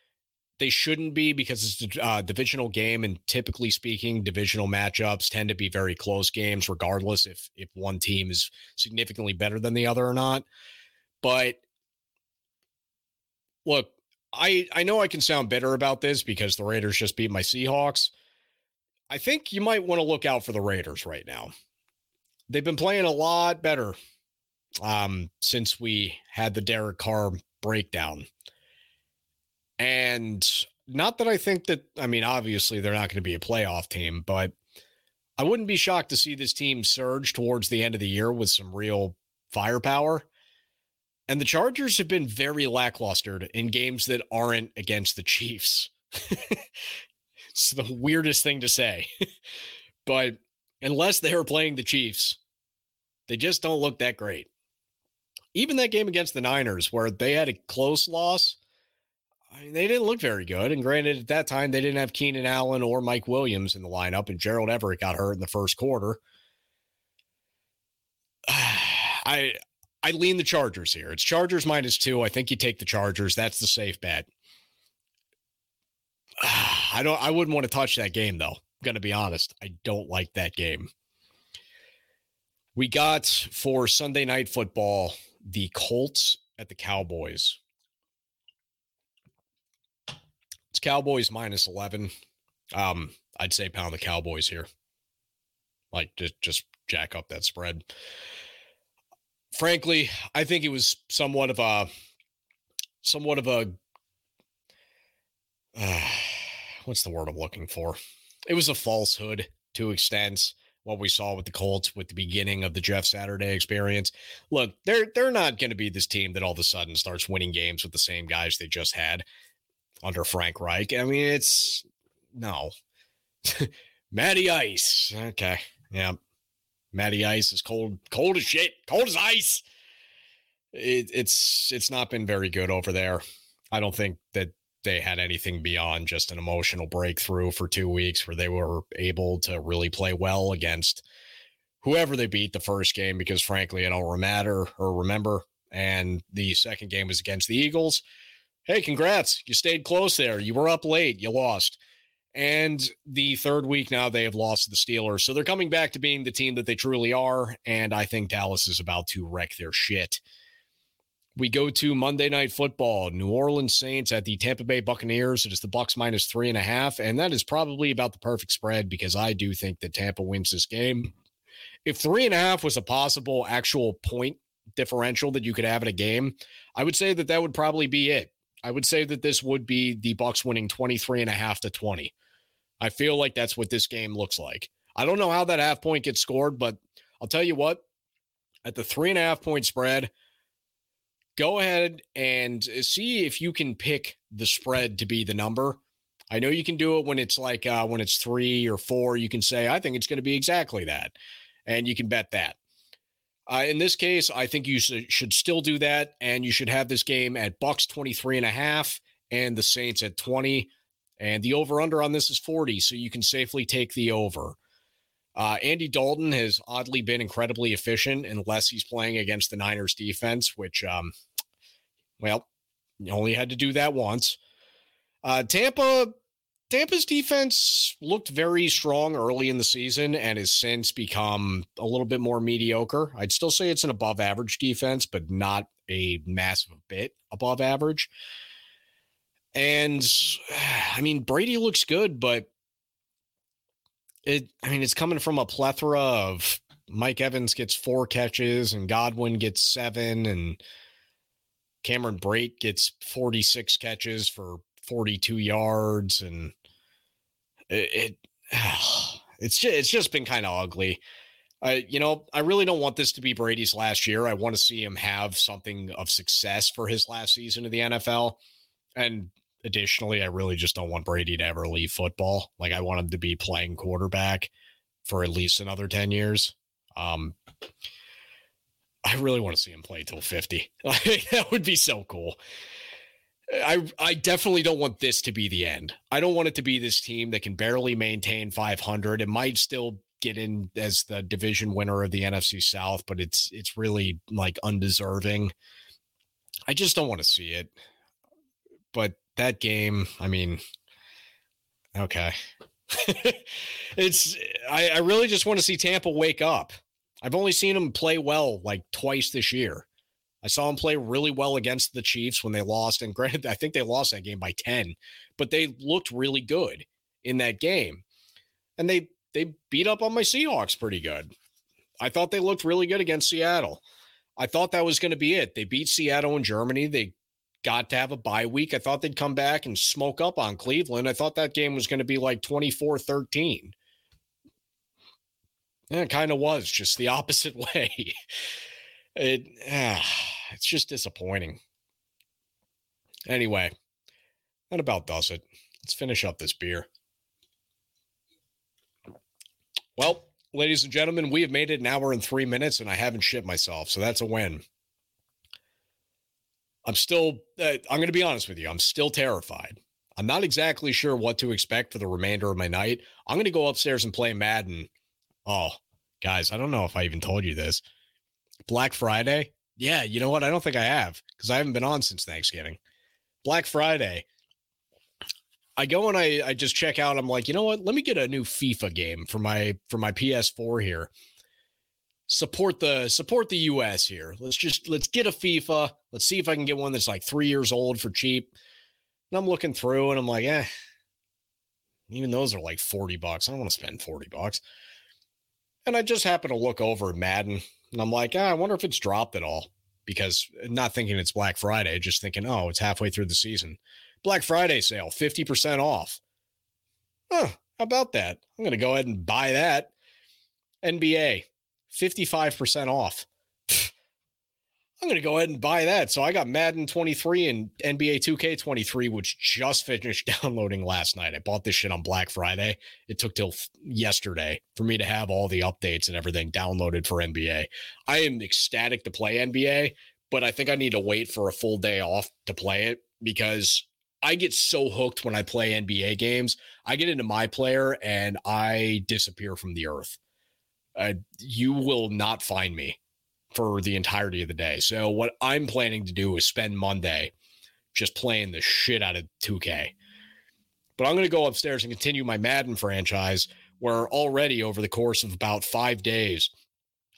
They shouldn't be because it's a uh, divisional game, and typically speaking, divisional matchups tend to be very close games, regardless if if one team is significantly better than the other or not. But look, I I know I can sound bitter about this because the Raiders just beat my Seahawks. I think you might want to look out for the Raiders right now. They've been playing a lot better um, since we had the Derek Carr breakdown. And not that I think that, I mean, obviously they're not going to be a playoff team, but I wouldn't be shocked to see this team surge towards the end of the year with some real firepower. And the Chargers have been very lackluster in games that aren't against the Chiefs. *laughs* it's the weirdest thing to say. *laughs* but unless they are playing the Chiefs, they just don't look that great even that game against the Niners, where they had a close loss, I mean, they didn't look very good. And granted, at that time, they didn't have Keenan Allen or Mike Williams in the lineup, and Gerald Everett got hurt in the first quarter. *sighs* I I lean the Chargers here. It's Chargers minus two. I think you take the Chargers. That's the safe bet. *sighs* I don't. I wouldn't want to touch that game though. I'm gonna be honest. I don't like that game. We got for Sunday night football the Colts at the Cowboys. It's Cowboys minus 11. Um, I'd say pound the Cowboys here. Like just just jack up that spread. Frankly, I think it was somewhat of a somewhat of a uh, *sighs* what's the word I'm looking for? It was a falsehood to extents what we saw with the Colts with the beginning of the Jeff Saturday experience. Look, they're they're not going to be this team that all of a sudden starts winning games with the same guys they just had under Frank Reich. I mean, it's no. *laughs* Matty Ice. Okay. Yeah. Matty Ice is cold, cold as shit, cold as ice. It, it's it's not been very good over there. I don't think that they had anything beyond just an emotional breakthrough for two weeks where they were able to really play well against whoever they beat the first game because frankly I don't matter or remember. And the second game was against the Eagles. Hey, congrats. You stayed close there. You were up late. You lost. And the third week now they have lost to the Steelers. So they're coming back to being the team that they truly are. And I think Dallas is about to wreck their shit. We go to Monday Night Football, New Orleans Saints at the Tampa Bay Buccaneers. It is the Bucs minus three and a half, and that is probably about the perfect spread because I do think that Tampa wins this game. If three and a half was a possible actual point differential that you could have in a game, I would say that that would probably be it. I would say that this would be the Bucs winning 23 and a half to 20. I feel like that's what this game looks like. I don't know how that half point gets scored, but I'll tell you what, at the three and a half point spread, go ahead and uh, see if you can pick the spread to be the number. I know you can do it when it's like uh, when it's three or four. You can say, I think it's going to be exactly that. And you can bet that. Uh, in this case, I think you should still do that. And you should have this game at Bucs 23 and a half and the Saints at 20. And the over under on this is 40. So you can safely take the over. Uh, Andy Dalton has oddly been incredibly efficient unless he's playing against the Niners defense, which, um, well, you only had to do that once. Uh, Tampa, Tampa's defense looked very strong early in the season and has since become a little bit more mediocre. I'd still say it's an above average defense, but not a massive bit above average. And *sighs* I mean, Brady looks good, but it I mean it's coming from a plethora of Mike Evans gets four catches and Godwin gets seven and Cameron Brate gets 46 catches for 42 yards and it, it *sighs* it's just it's just been kind of ugly. I you know, I really don't want this to be Brady's last year. I want to see him have something of success for his last season of the NFL. And additionally, I really just don't want Brady to ever leave football. Like I want him to be playing quarterback for at least another 10 years. Um I really want to see him play till 50. *laughs* that would be so cool. I I definitely don't want this to be the end. I don't want it to be this team that can barely maintain 500. It might still get in as the division winner of the NFC South, but it's it's really like undeserving. I just don't want to see it. But that game, I mean, okay. *laughs* it's I, I really just want to see Tampa wake up. I've only seen him play well like twice this year. I saw him play really well against the Chiefs when they lost. And *laughs* granted, I think they lost that game by 10, but they looked really good in that game. And they they beat up on my Seahawks pretty good. I thought they looked really good against Seattle. I thought that was going to be it. They beat Seattle in Germany. They got to have a bye week. I thought they'd come back and smoke up on Cleveland. I thought that game was going to be like 24 13. And it kind of was just the opposite *laughs* way. it ah, it's just disappointing. Anyway, that about does it. Let's finish up this beer. Well, ladies and gentlemen, we have made it an hour and three minutes, and I haven't shit myself, so that's a win. I'm still, uh, I'm going to be honest with you, I'm still terrified. I'm not exactly sure what to expect for the remainder of my night. I'm going to go upstairs and play Madden. Oh, guys, I don't know if I even told you this. Black Friday. Yeah, you know what? I don't think I have because I haven't been on since Thanksgiving. Black Friday. I go and I I just check out. I'm like, you know what? Let me get a new FIFA game for my for my PS4 here support the support the US here. Let's just let's get a FIFA. Let's see if I can get one that's like three years old for cheap. And I'm looking through and I'm like, eh, even those are like 40 bucks. I don't want to spend 40 bucks. And I just happen to look over Madden and I'm like, ah, I wonder if it's dropped at all. Because not thinking it's Black Friday, just thinking, oh, it's halfway through the season. Black Friday sale, 50% off. Huh, how about that? I'm going to go ahead and buy that. NBA, 55% off. I'm going to go ahead and buy that. So I got Madden 23 and NBA 2K 23, which just finished *laughs* downloading last night. I bought this shit on Black Friday. It took till yesterday for me to have all the updates and everything downloaded for NBA. I am ecstatic to play NBA, but I think I need to wait for a full day off to play it because I get so hooked when I play NBA games. I get into my player and I disappear from the earth uh, you will not find me for the entirety of the day. So what I'm planning to do is spend Monday just playing the shit out of 2K. But I'm going to go upstairs and continue my Madden franchise where already over the course of about 5 days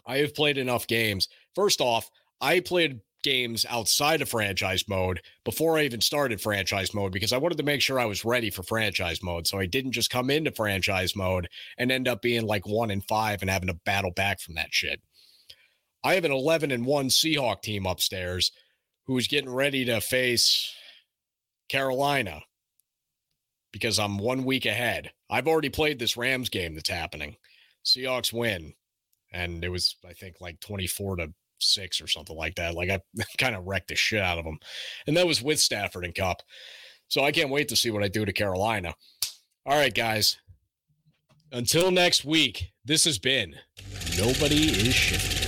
I have played enough games. First off, I played games outside of franchise mode before I even started franchise mode because I wanted to make sure I was ready for franchise mode. So I didn't just come into franchise mode and end up being like one in five and having to battle back from that shit. I have an 11 and one Seahawk team upstairs who's getting ready to face Carolina because I'm one week ahead. I've already played this Rams game that's happening. Seahawks win. And it was, I think, like 24 to six or something like that. Like I *laughs* kind of wrecked the shit out of them. And that was with Stafford and Kupp. So I can't wait to see what I do to Carolina. All right, guys. Until next week, this has been Nobody is Shifty.